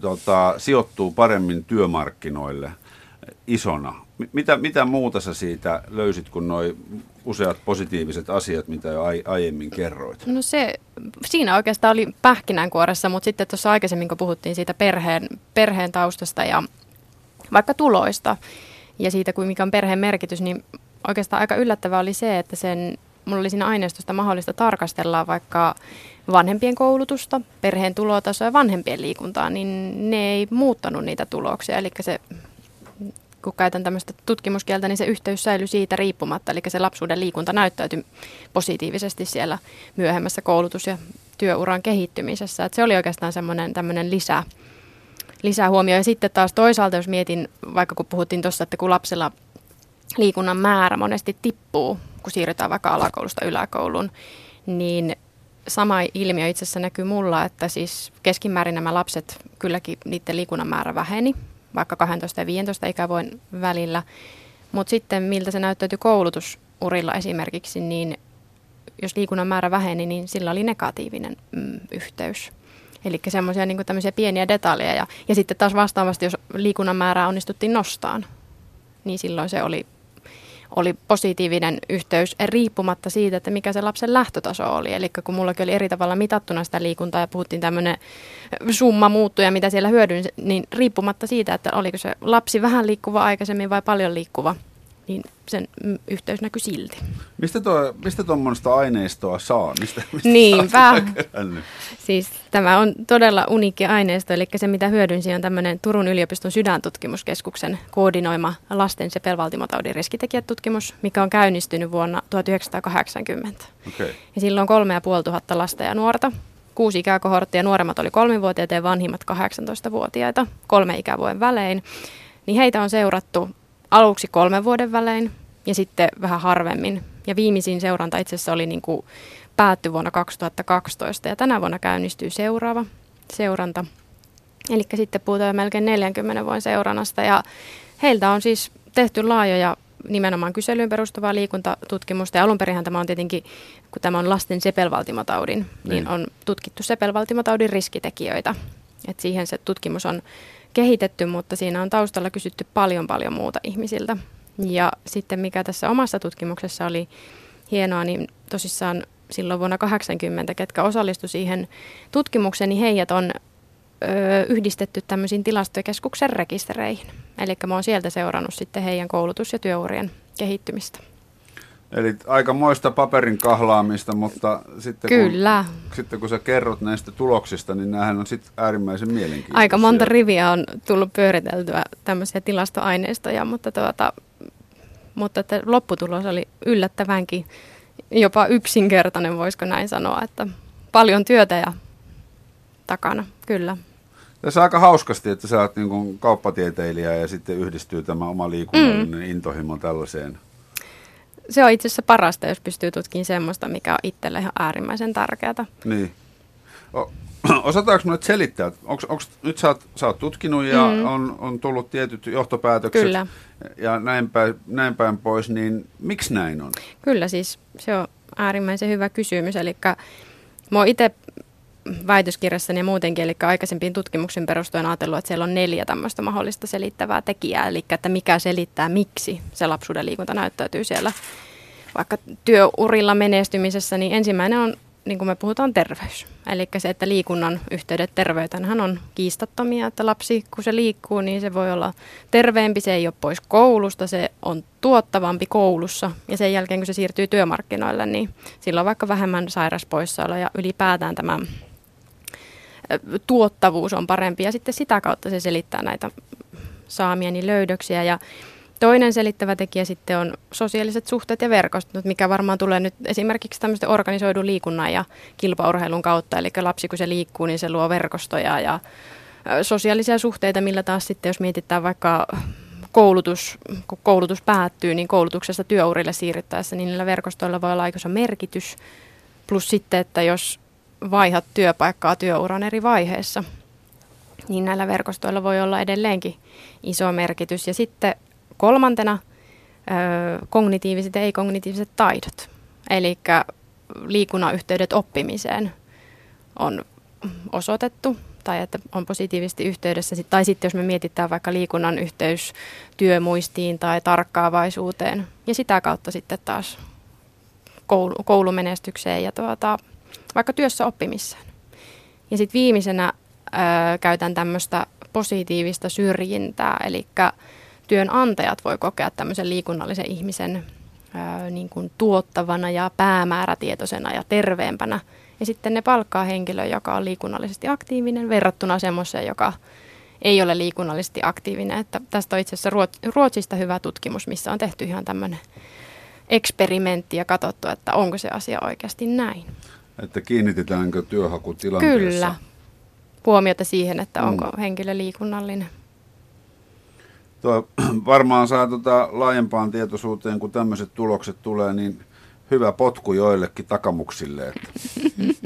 tota, sijoittuu paremmin työmarkkinoille isona. Mi- Mitä, mitä muuta sä siitä löysit kuin noin useat positiiviset asiat, mitä jo ai, aiemmin kerroit? No se, siinä oikeastaan oli pähkinänkuoressa, mutta sitten tuossa aikaisemmin, kun puhuttiin siitä perheen, perheen taustasta ja vaikka tuloista ja siitä, mikä on perheen merkitys, niin oikeastaan aika yllättävää oli se, että sen, mulla oli siinä aineistosta mahdollista tarkastella vaikka vanhempien koulutusta, perheen tulotasoa ja vanhempien liikuntaa, niin ne ei muuttanut niitä tuloksia. Eli se kun käytän tämmöistä tutkimuskieltä, niin se yhteys säilyi siitä riippumatta. Eli se lapsuuden liikunta näyttäytyi positiivisesti siellä myöhemmässä koulutus- ja työuran kehittymisessä. Et se oli oikeastaan semmoinen tämmöinen lisä, lisähuomio. Ja sitten taas toisaalta, jos mietin, vaikka kun puhuttiin tuossa, että kun lapsella liikunnan määrä monesti tippuu, kun siirrytään vaikka alakoulusta yläkouluun, niin sama ilmiö itse asiassa näkyy mulla, että siis keskimäärin nämä lapset, kylläkin niiden liikunnan määrä väheni, vaikka 12 ja 15 ikävuoden välillä. Mutta sitten miltä se näyttäytyi koulutusurilla esimerkiksi, niin jos liikunnan määrä väheni, niin sillä oli negatiivinen mm, yhteys. Eli semmoisia niin pieniä detaljeja. Ja, ja sitten taas vastaavasti, jos liikunnan määrää onnistuttiin nostaan, niin silloin se oli, oli positiivinen yhteys riippumatta siitä, että mikä se lapsen lähtötaso oli. Eli kun mullakin oli eri tavalla mitattuna sitä liikuntaa ja puhuttiin tämmöinen summa muuttuja, mitä siellä hyödyin, niin riippumatta siitä, että oliko se lapsi vähän liikkuva aikaisemmin vai paljon liikkuva, niin sen mm, yhteys näkyi silti. Mistä tuo, mistä tuommoista aineistoa saa? Mistä, mistä Niinpä. Siis tämä on todella uniikki aineisto, eli se mitä hyödynsi on tämmöinen Turun yliopiston sydäntutkimuskeskuksen koordinoima lasten sepelvaltimotaudin riskitekijätutkimus, mikä on käynnistynyt vuonna 1980. Okei. Ja silloin kolme ja puoli tuhatta lasta ja nuorta. Kuusi ikäkohorttia, nuoremmat oli kolmivuotiaita ja vanhimmat 18-vuotiaita, kolme ikävuoden välein. Niin heitä on seurattu aluksi kolmen vuoden välein ja sitten vähän harvemmin. Ja viimeisin seuranta itse asiassa oli niin kuin päättyi vuonna 2012 ja tänä vuonna käynnistyy seuraava seuranta. Eli sitten puhutaan jo melkein 40 vuoden seurannasta ja heiltä on siis tehty laajoja nimenomaan kyselyyn perustuvaa liikuntatutkimusta. Ja alun perinhän tämä on tietenkin, kun tämä on lasten sepelvaltimotaudin, niin, Niin. niin on tutkittu sepelvaltimotaudin riskitekijöitä. Et siihen se tutkimus on kehitetty, mutta siinä on taustalla kysytty paljon paljon muuta ihmisiltä. Ja sitten mikä tässä omassa tutkimuksessa oli hienoa, niin tosissaan silloin vuonna 80, ketkä osallistu siihen tutkimukseen, niin heidät on ö, yhdistetty tämmöisiin tilastokeskuksen rekistereihin. Eli mä oon sieltä seurannut sitten heidän koulutus- ja työurien kehittymistä. Eli aika moista paperin kahlaamista, mutta sitten Kyllä. kun, sitten kun sä kerrot näistä tuloksista, niin näähän on sitten äärimmäisen mielenkiintoisia. Aika monta riviä on tullut pyöriteltyä tämmöisiä tilastoaineistoja, mutta, tuota, mutta että lopputulos oli yllättävänkin jopa yksinkertainen, voisiko näin sanoa, että paljon työtä ja takana, kyllä. Tässä aika hauskasti, että sä oot niin kuin kauppatieteilijä ja sitten yhdistyy tämä oma liikunnallinen mm. intohimo tällaiseen. Se on itse asiassa parasta, jos pystyy tutkimaan semmoista, mikä on itselle ihan äärimmäisen tärkeää. Niin. Osataanko nyt selittää, onks, nyt sä oot, sä oot tutkinut ja mm. on, on tullut tietyt johtopäätökset Kyllä. ja näin päin, näin päin pois, niin miksi näin on? Kyllä siis, se on äärimmäisen hyvä kysymys. Eli mä oon itse väitöskirjassani ja muutenkin, eli aikaisempiin tutkimuksen perustuen ajatellut, että siellä on neljä tämmöistä mahdollista selittävää tekijää, eli että mikä selittää, miksi se lapsuuden liikunta näyttäytyy siellä vaikka työurilla menestymisessä, niin ensimmäinen on niin kuin me puhutaan terveys. Eli se, että liikunnan yhteydet terveyteen on kiistattomia, että lapsi kun se liikkuu, niin se voi olla terveempi, se ei ole pois koulusta, se on tuottavampi koulussa ja sen jälkeen kun se siirtyy työmarkkinoille, niin sillä on vaikka vähemmän sairaspoissaolo ja ylipäätään tämä tuottavuus on parempi ja sitten sitä kautta se selittää näitä saamieni löydöksiä ja Toinen selittävä tekijä sitten on sosiaaliset suhteet ja verkostot, mikä varmaan tulee nyt esimerkiksi tämmöisten organisoidun liikunnan ja kilpaurheilun kautta. Eli lapsi kun se liikkuu, niin se luo verkostoja ja sosiaalisia suhteita, millä taas sitten jos mietitään vaikka koulutus, kun koulutus päättyy, niin koulutuksesta työurille siirryttäessä, niin niillä verkostoilla voi olla aika merkitys. Plus sitten, että jos vaihat työpaikkaa työuran eri vaiheessa, niin näillä verkostoilla voi olla edelleenkin iso merkitys. Ja sitten kolmantena kognitiiviset ja ei-kognitiiviset taidot. Eli liikunnan yhteydet oppimiseen on osoitettu tai että on positiivisesti yhteydessä. Tai sitten jos me mietitään vaikka liikunnan yhteys työmuistiin tai tarkkaavaisuuteen ja sitä kautta sitten taas koulu, koulumenestykseen ja tuota, vaikka työssä oppimiseen. Ja sitten viimeisenä ö, käytän tämmöistä positiivista syrjintää, eli työnantajat voi kokea tämmöisen liikunnallisen ihmisen ää, niin kuin tuottavana ja päämäärätietoisena ja terveempänä. Ja sitten ne palkkaa henkilöä, joka on liikunnallisesti aktiivinen verrattuna semmoiseen, joka ei ole liikunnallisesti aktiivinen. Että tästä on itse asiassa Ruotsista hyvä tutkimus, missä on tehty ihan tämmöinen eksperimentti ja katsottu, että onko se asia oikeasti näin. Että kiinnitetäänkö työhakutilanteessa? Kyllä. Huomiota siihen, että onko mm. henkilö liikunnallinen. Tuo varmaan saa tota laajempaan tietoisuuteen, kun tämmöiset tulokset tulee, niin hyvä potku joillekin takamuksille, että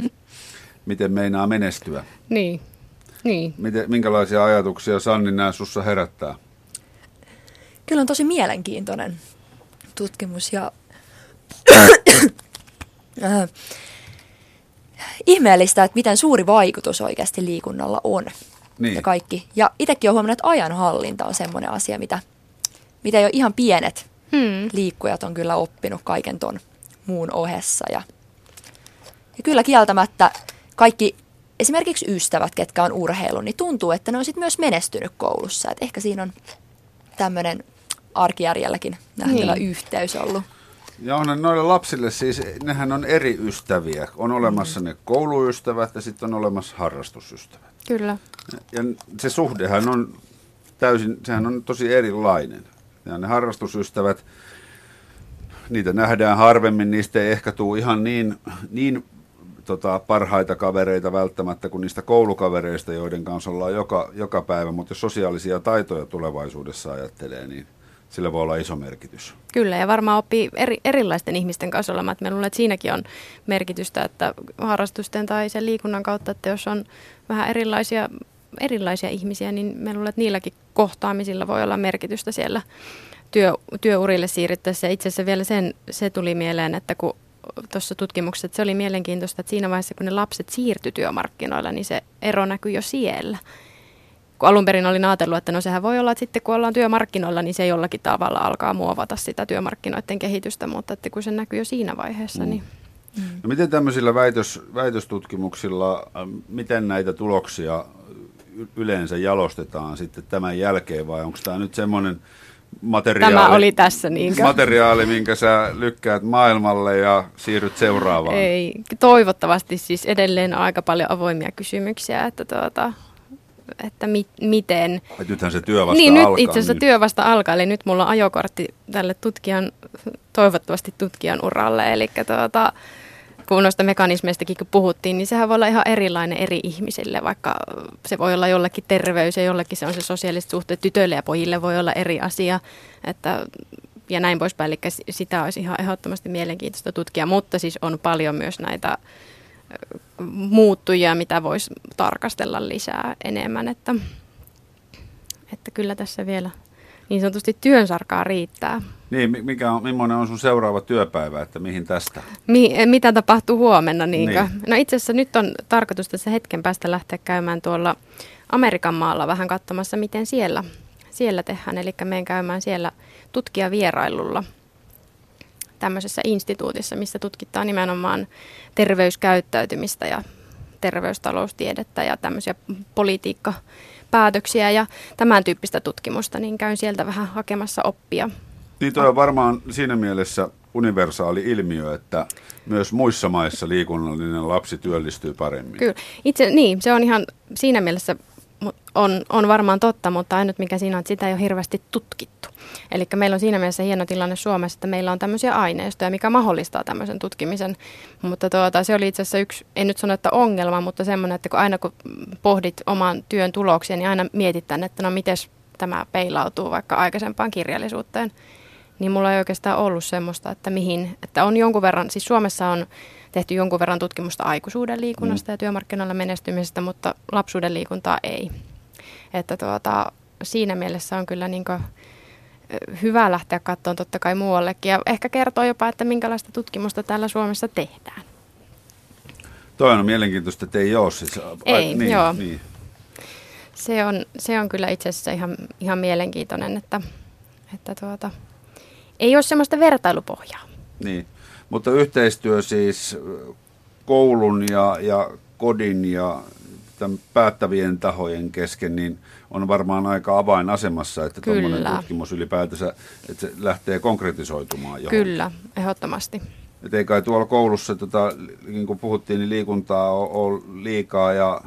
miten meinaa menestyä. Niin. niin. Miten, minkälaisia ajatuksia Sanni nämä sussa herättää? Kyllä on tosi mielenkiintoinen tutkimus ja äh, ihmeellistä, että miten suuri vaikutus oikeasti liikunnalla on niin. ja kaikki. Ja itsekin olen huomannut, että ajanhallinta on semmoinen asia, mitä, mitä jo ihan pienet hmm. liikkujat on kyllä oppinut kaiken ton muun ohessa. Ja, ja kyllä kieltämättä kaikki esimerkiksi ystävät, ketkä on urheilu, niin tuntuu, että ne on sitten myös menestynyt koulussa. Et ehkä siinä on tämmöinen arkijärjelläkin nähtävä niin. yhteys ollut. Ja on noille lapsille siis, nehän on eri ystäviä. On olemassa ne kouluystävät ja sitten on olemassa harrastusystävät. Kyllä. Ja se suhdehan on täysin, sehän on tosi erilainen. Ja ne harrastusystävät, niitä nähdään harvemmin, niistä ei ehkä tule ihan niin, niin tota, parhaita kavereita välttämättä kuin niistä koulukavereista, joiden kanssa ollaan joka, joka päivä. Mutta jos sosiaalisia taitoja tulevaisuudessa ajattelee, niin sillä voi olla iso merkitys. Kyllä, ja varmaan oppii eri, erilaisten ihmisten kanssa olemaan. Mä luulen, että siinäkin on merkitystä, että harrastusten tai sen liikunnan kautta, että jos on vähän erilaisia, erilaisia ihmisiä, niin mä luulen, että niilläkin kohtaamisilla voi olla merkitystä siellä työ, työurille siirryttäessä. Itse asiassa vielä sen, se tuli mieleen, että kun tuossa tutkimuksessa, että se oli mielenkiintoista, että siinä vaiheessa, kun ne lapset siirtyi työmarkkinoilla, niin se ero näkyy jo siellä kun alun perin olin ajatellut, että no sehän voi olla, että sitten kun ollaan työmarkkinoilla, niin se jollakin tavalla alkaa muovata sitä työmarkkinoiden kehitystä, mutta että kun se näkyy jo siinä vaiheessa, mm. niin... Mm. No miten tämmöisillä väitös, väitöstutkimuksilla, miten näitä tuloksia yleensä jalostetaan sitten tämän jälkeen vai onko tämä nyt semmoinen materiaali, Tämä oli tässä niinkö? materiaali, minkä sä lykkäät maailmalle ja siirryt seuraavaan? Ei, toivottavasti siis edelleen aika paljon avoimia kysymyksiä, että tuota, että mi- miten. Et nythän se työ vasta niin, alkaa. nyt itse asiassa niin. työ vasta alkaa, eli nyt mulla on ajokortti tälle tutkijan, toivottavasti tutkijan uralle, eli tuota, kun noista mekanismeistakin kun puhuttiin, niin sehän voi olla ihan erilainen eri ihmisille, vaikka se voi olla jollekin terveys ja jollekin se on se sosiaaliset suhteet, tytöille ja pojille voi olla eri asia, että ja näin poispäin, eli sitä olisi ihan ehdottomasti mielenkiintoista tutkia, mutta siis on paljon myös näitä muuttujia, mitä voisi tarkastella lisää enemmän, että, että kyllä tässä vielä niin sanotusti työnsarkaa riittää. Niin, mikä on, millainen on sun seuraava työpäivä, että mihin tästä? Mi, mitä tapahtuu huomenna? Niin. No itse asiassa nyt on tarkoitus tässä hetken päästä lähteä käymään tuolla Amerikan maalla vähän katsomassa, miten siellä, siellä tehdään. Eli menen käymään siellä tutkijavierailulla tämmöisessä instituutissa, missä tutkitaan nimenomaan terveyskäyttäytymistä ja terveystaloustiedettä ja tämmöisiä politiikkapäätöksiä ja tämän tyyppistä tutkimusta, niin käyn sieltä vähän hakemassa oppia. Niin toi on varmaan siinä mielessä universaali ilmiö, että myös muissa maissa liikunnallinen lapsi työllistyy paremmin. Kyllä. Itse, niin, se on ihan siinä mielessä on, on varmaan totta, mutta ainut mikä siinä on, että sitä ei ole hirveästi tutkittu. Eli meillä on siinä mielessä hieno tilanne Suomessa, että meillä on tämmöisiä aineistoja, mikä mahdollistaa tämmöisen tutkimisen. Mutta tuota, se oli itse asiassa yksi, en nyt sano, että ongelma, mutta semmoinen, että kun aina kun pohdit oman työn tuloksia, niin aina mietitään, että no miten tämä peilautuu vaikka aikaisempaan kirjallisuuteen. Niin mulla ei oikeastaan ollut semmoista, että mihin, että on jonkun verran, siis Suomessa on tehty jonkun verran tutkimusta aikuisuuden liikunnasta mm. ja työmarkkinoilla menestymisestä, mutta lapsuuden liikuntaa ei. Että tuota, siinä mielessä on kyllä niin hyvä lähteä katsomaan totta kai muuallekin ja ehkä kertoo jopa, että minkälaista tutkimusta täällä Suomessa tehdään. Toi on mielenkiintoista, että ei ole siis. Ei, niin, joo. Niin. Se, on, se on kyllä itse asiassa ihan, ihan mielenkiintoinen, että, että tuota, ei ole semmoista vertailupohjaa. Niin. Mutta yhteistyö siis koulun ja, ja kodin ja tämän päättävien tahojen kesken, niin on varmaan aika avainasemassa, että tuommoinen tutkimus ylipäätänsä, että se lähtee konkretisoitumaan johonkin. Kyllä, ehdottomasti. Et ei kai tuolla koulussa, tota, niin kuin puhuttiin, niin liikuntaa ole liikaa ja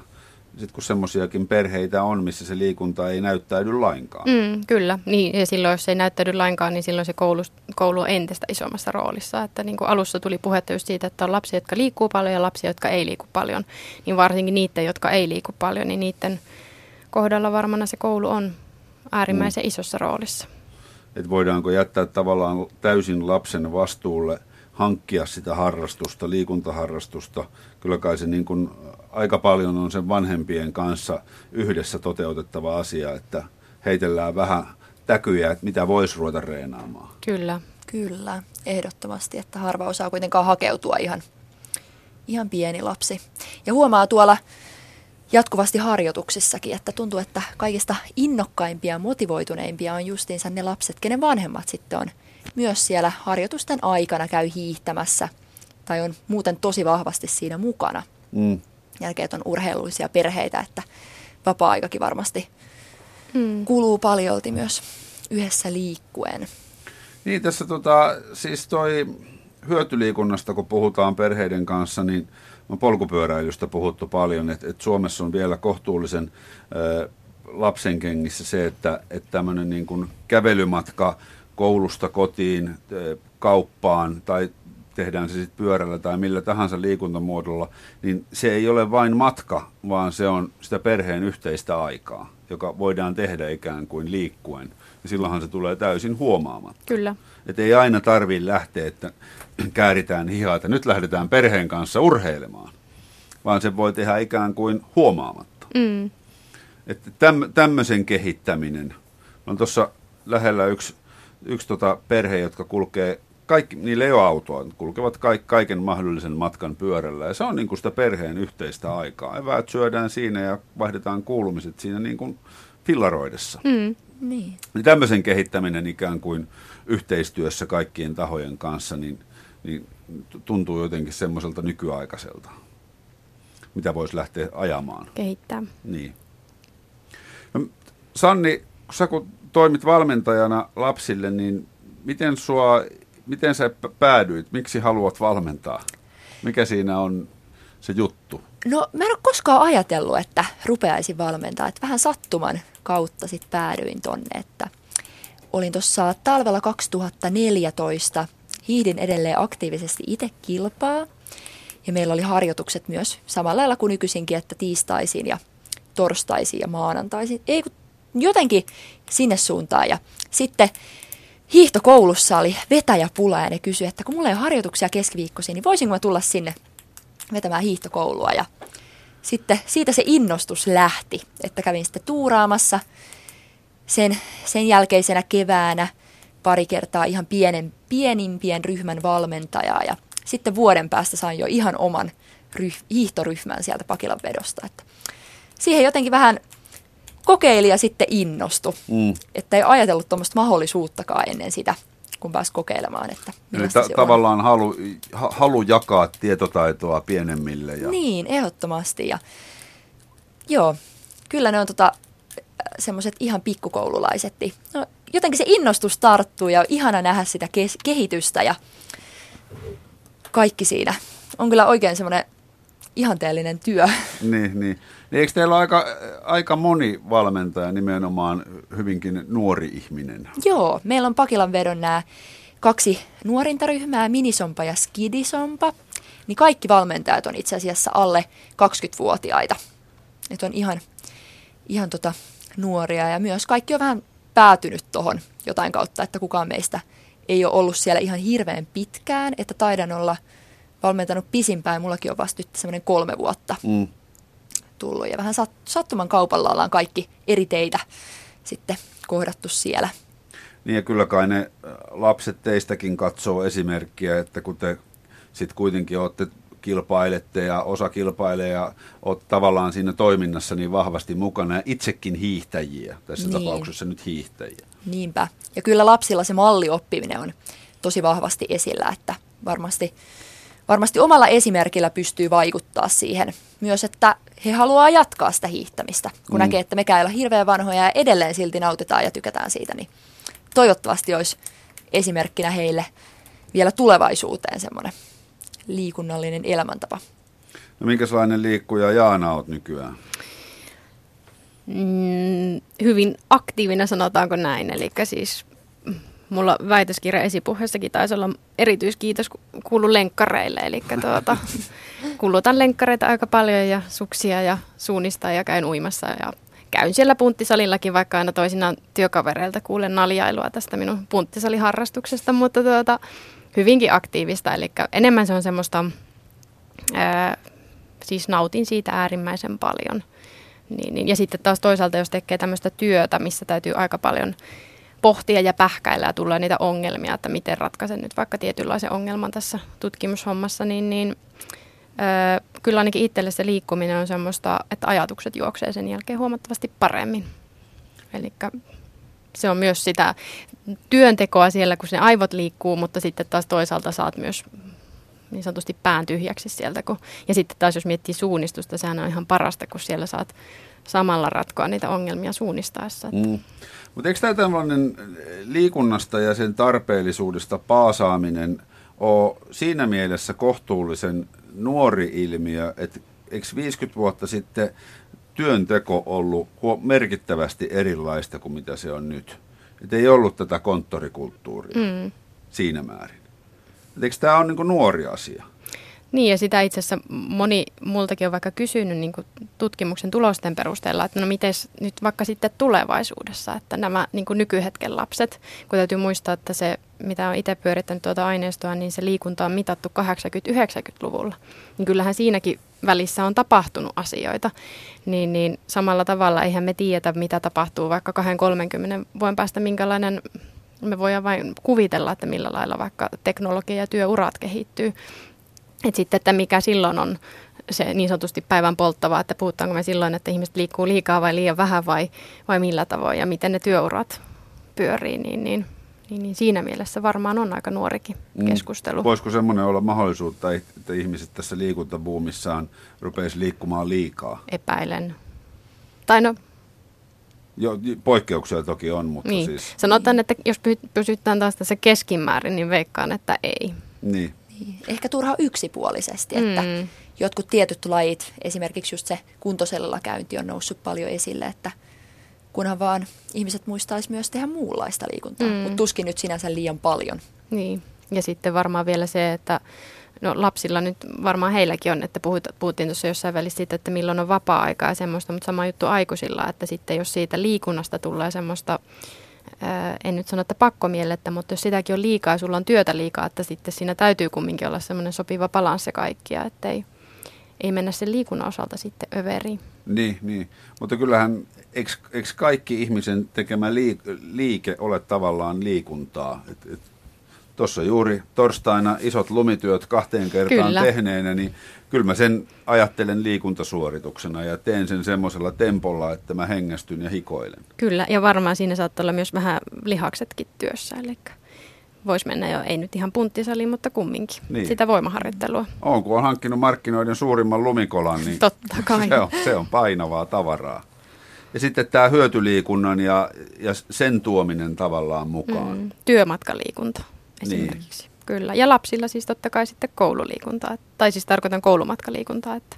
sitten kun semmoisiakin perheitä on, missä se liikunta ei näyttäydy lainkaan. Mm, kyllä, niin, ja silloin jos se ei näyttäydy lainkaan, niin silloin se koulu, koulu on entistä isommassa roolissa. Että niin kuin alussa tuli puhetta just siitä, että on lapsia, jotka liikkuu paljon ja lapsia, jotka ei liiku paljon. Niin varsinkin niiden, jotka ei liiku paljon, niin niiden kohdalla varmana se koulu on äärimmäisen mm. isossa roolissa. Et voidaanko jättää tavallaan täysin lapsen vastuulle hankkia sitä harrastusta, liikuntaharrastusta. Kyllä kai se niin kuin aika paljon on sen vanhempien kanssa yhdessä toteutettava asia, että heitellään vähän täkyjä, että mitä voisi ruveta reenaamaan. Kyllä. Kyllä, ehdottomasti, että harva osaa kuitenkaan hakeutua ihan, ihan pieni lapsi. Ja huomaa tuolla jatkuvasti harjoituksissakin, että tuntuu, että kaikista innokkaimpia ja motivoituneimpia on justiinsa ne lapset, kenen vanhemmat sitten on myös siellä harjoitusten aikana käy hiihtämässä tai on muuten tosi vahvasti siinä mukana. Mm jälkeen, on urheilullisia perheitä, että vapaa-aikakin varmasti hmm. kuluu paljolti myös yhdessä liikkuen. Niin, tässä tota, siis toi hyötyliikunnasta, kun puhutaan perheiden kanssa, niin on polkupyöräilystä puhuttu paljon, että, että Suomessa on vielä kohtuullisen ä, lapsenkengissä se, että, että tämmöinen niin kuin kävelymatka koulusta kotiin, ä, kauppaan tai tehdään se sitten pyörällä tai millä tahansa liikuntamuodolla, niin se ei ole vain matka, vaan se on sitä perheen yhteistä aikaa, joka voidaan tehdä ikään kuin liikkuen. Ja silloinhan se tulee täysin huomaamatta. Kyllä. Että ei aina tarvitse lähteä, että kääritään hihaa, että nyt lähdetään perheen kanssa urheilemaan, vaan se voi tehdä ikään kuin huomaamatta. Mm. Että täm, tämmöisen kehittäminen. On tuossa lähellä yksi, yksi tota perhe, jotka kulkee kaikki, niillä ei ole autoa, kulkevat kaik, kaiken mahdollisen matkan pyörällä. Ja se on niin kuin sitä perheen yhteistä aikaa. Eväät syödään siinä ja vaihdetaan kuulumiset siinä niin kuin fillaroidessa. Mm. Niin. niin tämmöisen kehittäminen ikään kuin yhteistyössä kaikkien tahojen kanssa, niin, niin tuntuu jotenkin semmoiselta nykyaikaiselta, mitä voisi lähteä ajamaan. Kehittää. Niin. No, Sanni, sä kun toimit valmentajana lapsille, niin miten sua miten sä päädyit? Miksi haluat valmentaa? Mikä siinä on se juttu? No mä en ole koskaan ajatellut, että rupeaisin valmentaa. Että vähän sattuman kautta sitten päädyin tonne, että olin tuossa talvella 2014, hiihdin edelleen aktiivisesti itse kilpaa. Ja meillä oli harjoitukset myös samalla lailla kuin nykyisinkin, että tiistaisin ja torstaisin ja maanantaisin. Ei jotenkin sinne suuntaan. Ja sitten hiihtokoulussa oli vetäjäpula ja ne kysyi, että kun mulla ei ole harjoituksia keskiviikkoisin, niin voisinko mä tulla sinne vetämään hiihtokoulua ja sitten siitä se innostus lähti, että kävin sitten tuuraamassa sen, sen jälkeisenä keväänä pari kertaa ihan pienen, pienimpien ryhmän valmentajaa ja sitten vuoden päästä sain jo ihan oman ryh, hiihtoryhmän sieltä Pakilan vedosta. Että siihen jotenkin vähän kokeili ja sitten innostui, mm. että ei ajatellut tuommoista mahdollisuuttakaan ennen sitä kun pääsi kokeilemaan, että Eli ta- tavallaan halu, ha- halu jakaa tietotaitoa pienemmille. Ja... Niin, ehdottomasti. Ja, joo, kyllä ne on tota, semmoiset ihan pikkukoululaiset. No, jotenkin se innostus tarttuu ja ihana nähdä sitä kes- kehitystä ja kaikki siinä. On kyllä oikein semmoinen ihanteellinen työ. Niin, niin. Niin eikö teillä ole aika, aika moni valmentaja nimenomaan hyvinkin nuori ihminen? Joo, meillä on Pakilan vedon nämä kaksi nuorinta ryhmää, Minisompa ja Skidisompa. Niin kaikki valmentajat on itse asiassa alle 20-vuotiaita. Et on ihan, ihan tota nuoria ja myös kaikki on vähän päätynyt tuohon jotain kautta, että kukaan meistä ei ole ollut siellä ihan hirveän pitkään, että taidan olla valmentanut pisimpään. Mullakin on vasta nyt semmoinen kolme vuotta. Mm tullut ja vähän sattuman kaupalla ollaan kaikki eri teitä sitten kohdattu siellä. Niin ja kyllä kai ne lapset teistäkin katsoo esimerkkiä, että kun te sitten kuitenkin olette kilpailette ja osa kilpailee ja olet tavallaan siinä toiminnassa niin vahvasti mukana ja itsekin hiihtäjiä, tässä niin. tapauksessa nyt hiihtäjiä. Niinpä. Ja kyllä lapsilla se mallioppiminen on tosi vahvasti esillä, että varmasti, varmasti omalla esimerkillä pystyy vaikuttaa siihen myös, että he haluaa jatkaa sitä hiihtämistä, kun mm. näkee, että me ei ole hirveän vanhoja ja edelleen silti nautitaan ja tykätään siitä, niin toivottavasti olisi esimerkkinä heille vielä tulevaisuuteen semmoinen liikunnallinen elämäntapa. No minkälainen liikkuja Jaana olet nykyään? Mm, hyvin aktiivinen sanotaanko näin, eli siis mulla väitöskirja esipuheessakin taisi olla erityiskiitos kuulu lenkkareille, eli tuota, kulutan lenkkareita aika paljon ja suksia ja suunnista ja käyn uimassa ja käyn siellä punttisalillakin, vaikka aina toisinaan työkavereilta kuulen naljailua tästä minun punttisaliharrastuksesta, mutta tuota, hyvinkin aktiivista, eli enemmän se on semmoista, ää, siis nautin siitä äärimmäisen paljon. Niin, niin. Ja sitten taas toisaalta, jos tekee tämmöistä työtä, missä täytyy aika paljon pohtia ja pähkäillä ja tulee niitä ongelmia, että miten ratkaisen nyt vaikka tietynlaisen ongelman tässä tutkimushommassa, niin, niin öö, kyllä ainakin itselle se liikkuminen on semmoista, että ajatukset juoksee sen jälkeen huomattavasti paremmin. Eli se on myös sitä työntekoa siellä, kun ne aivot liikkuu, mutta sitten taas toisaalta saat myös niin sanotusti pään tyhjäksi sieltä. Kun, ja sitten taas jos miettii suunnistusta, sehän on ihan parasta, kun siellä saat samalla ratkoa niitä ongelmia suunnistaessa. Mm. Mutta eikö tämä tämmöinen liikunnasta ja sen tarpeellisuudesta paasaaminen ole siinä mielessä kohtuullisen nuori ilmiö, että eikö 50 vuotta sitten työnteko ollut merkittävästi erilaista kuin mitä se on nyt? Että ei ollut tätä konttorikulttuuria mm. siinä määrin. Et eikö tämä ole niin nuori asia? Niin ja sitä itse asiassa moni multakin on vaikka kysynyt niin tutkimuksen tulosten perusteella, että no miten nyt vaikka sitten tulevaisuudessa, että nämä niin nykyhetken lapset, kun täytyy muistaa, että se mitä on itse pyörittänyt tuota aineistoa, niin se liikunta on mitattu 80-90-luvulla. Niin kyllähän siinäkin välissä on tapahtunut asioita. Niin, niin samalla tavalla eihän me tiedetä, mitä tapahtuu vaikka 2-30 vuoden päästä, minkälainen me voidaan vain kuvitella, että millä lailla vaikka teknologia ja työurat kehittyy. Et sitten, että mikä silloin on se niin sanotusti päivän polttava, että puhutaanko me silloin, että ihmiset liikkuu liikaa vai liian vähän vai, vai millä tavoin ja miten ne työurat pyörii, niin, niin, niin, niin siinä mielessä varmaan on aika nuorikin mm. keskustelu. Voisiko semmoinen olla mahdollisuutta, että ihmiset tässä liikuntabuumissaan rupeisi liikkumaan liikaa? Epäilen. Tai no jo, poikkeuksia toki on, mutta niin. siis... Sanotaan, että jos pysytään taas tässä keskimäärin, niin veikkaan, että ei. Niin. Niin. Ehkä turha yksipuolisesti, että mm. jotkut tietyt lajit, esimerkiksi just se kuntoselilla käynti on noussut paljon esille, että kunhan vaan ihmiset muistaisi myös tehdä muunlaista liikuntaa, mm. mutta tuskin nyt sinänsä liian paljon. Niin, ja sitten varmaan vielä se, että no lapsilla nyt varmaan heilläkin on, että puhut, puhuttiin tuossa jossain välissä siitä, että milloin on vapaa-aikaa ja semmoista, mutta sama juttu aikuisilla, että sitten jos siitä liikunnasta tulee semmoista en nyt sano, että pakkomielettä, mutta jos sitäkin on liikaa ja sulla on työtä liikaa, että sitten siinä täytyy kumminkin olla semmoinen sopiva balanssi kaikkia, ettei, ei mennä sen liikunnan osalta sitten överiin. Niin, niin. mutta kyllähän eikö, eikö kaikki ihmisen tekemä liike ole tavallaan liikuntaa? Et, et, Tuossa juuri torstaina isot lumityöt kahteen kertaan kyllä. tehneenä, niin kyllä mä sen ajattelen liikuntasuorituksena ja teen sen semmoisella tempolla, että mä hengästyn ja hikoilen. Kyllä, ja varmaan siinä saattaa olla myös vähän lihaksetkin työssä, eli voisi mennä jo, ei nyt ihan punttisaliin, mutta kumminkin. Niin. Sitä voimaharjoittelua. On, kun on hankkinut markkinoiden suurimman lumikolan, niin Totta kai. Se, on, se on painavaa tavaraa. Ja sitten tämä hyötyliikunnan ja, ja sen tuominen tavallaan mukaan. Mm, työmatkaliikunta esimerkiksi. Niin. Kyllä. Ja lapsilla siis totta kai sitten koululiikuntaa. Tai siis tarkoitan koulumatkaliikuntaa. Että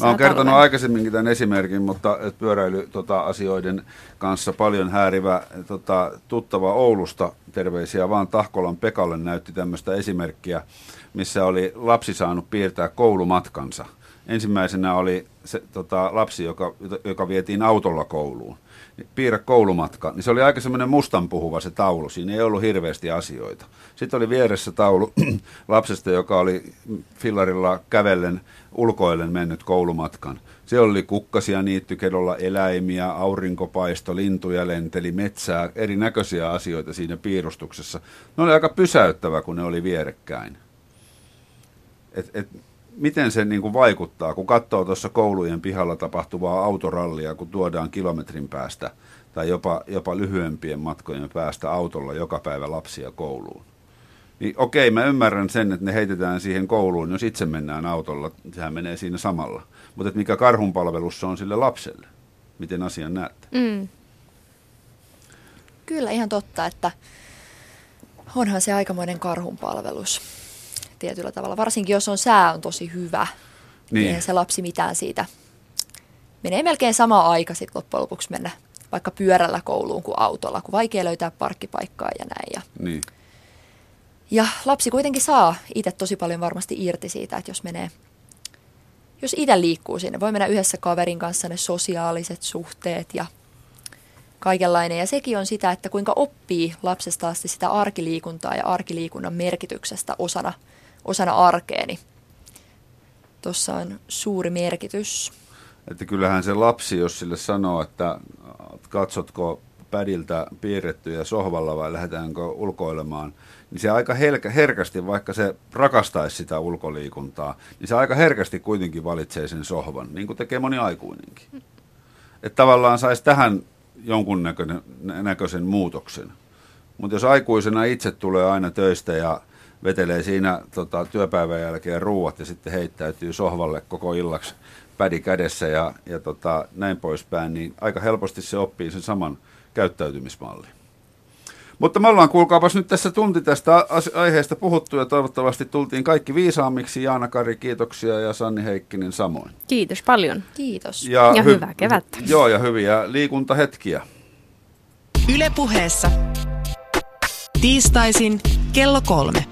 Mä oon kertonut talven. aikaisemminkin tämän esimerkin, mutta pyöräily-asioiden tota, kanssa paljon häärivä tota, tuttava Oulusta, terveisiä vaan Tahkolan Pekalle, näytti tämmöistä esimerkkiä, missä oli lapsi saanut piirtää koulumatkansa. Ensimmäisenä oli se tota, lapsi, joka, joka vietiin autolla kouluun piirrä koulumatka, niin se oli aika semmoinen mustanpuhuva se taulu, siinä ei ollut hirveästi asioita. Sitten oli vieressä taulu lapsesta, joka oli fillarilla kävellen, ulkoillen mennyt koulumatkan. Se oli kukkasia niittykedolla, eläimiä, aurinkopaisto, lintuja lenteli, metsää, erinäköisiä asioita siinä piirustuksessa. Ne oli aika pysäyttävä, kun ne oli vierekkäin. Et, et, miten se niin kuin vaikuttaa, kun katsoo tuossa koulujen pihalla tapahtuvaa autorallia, kun tuodaan kilometrin päästä tai jopa, jopa lyhyempien matkojen päästä autolla joka päivä lapsia kouluun. Niin okei, mä ymmärrän sen, että ne heitetään siihen kouluun, jos itse mennään autolla, sehän menee siinä samalla. Mutta mikä karhunpalvelussa on sille lapselle? Miten asian näette? Mm. Kyllä ihan totta, että onhan se aikamoinen karhunpalvelus tietyllä tavalla. Varsinkin jos on sää on tosi hyvä, niin, niin se lapsi mitään siitä. Menee melkein sama aika sitten loppujen lopuksi mennä vaikka pyörällä kouluun kuin autolla, kun vaikea löytää parkkipaikkaa ja näin. Ja, niin. ja lapsi kuitenkin saa itse tosi paljon varmasti irti siitä, että jos menee, jos itse liikkuu sinne, voi mennä yhdessä kaverin kanssa ne sosiaaliset suhteet ja kaikenlainen. Ja sekin on sitä, että kuinka oppii lapsesta asti sitä arkiliikuntaa ja arkiliikunnan merkityksestä osana – osana arkeeni. Tuossa on suuri merkitys. Että kyllähän se lapsi, jos sille sanoo, että katsotko pädiltä piirrettyjä sohvalla vai lähdetäänkö ulkoilemaan, niin se aika herkästi, vaikka se rakastaisi sitä ulkoliikuntaa, niin se aika herkästi kuitenkin valitsee sen sohvan, niin kuin tekee moni aikuinenkin. Että tavallaan saisi tähän jonkun näköisen muutoksen. Mutta jos aikuisena itse tulee aina töistä ja vetelee siinä tota, työpäivän jälkeen ruuat ja sitten heittäytyy sohvalle koko illaksi pädi kädessä ja, ja tota, näin poispäin, niin aika helposti se oppii sen saman käyttäytymismallin. Mutta me ollaan, kuulkaapas nyt tässä tunti tästä aiheesta puhuttu ja toivottavasti tultiin kaikki viisaammiksi. Jaana Kari, kiitoksia ja Sanni Heikkinen samoin. Kiitos paljon. Kiitos. Ja, ja hy- hyvää kevättä. Joo, ja hyviä liikuntahetkiä. Ylepuheessa tiistaisin kello kolme.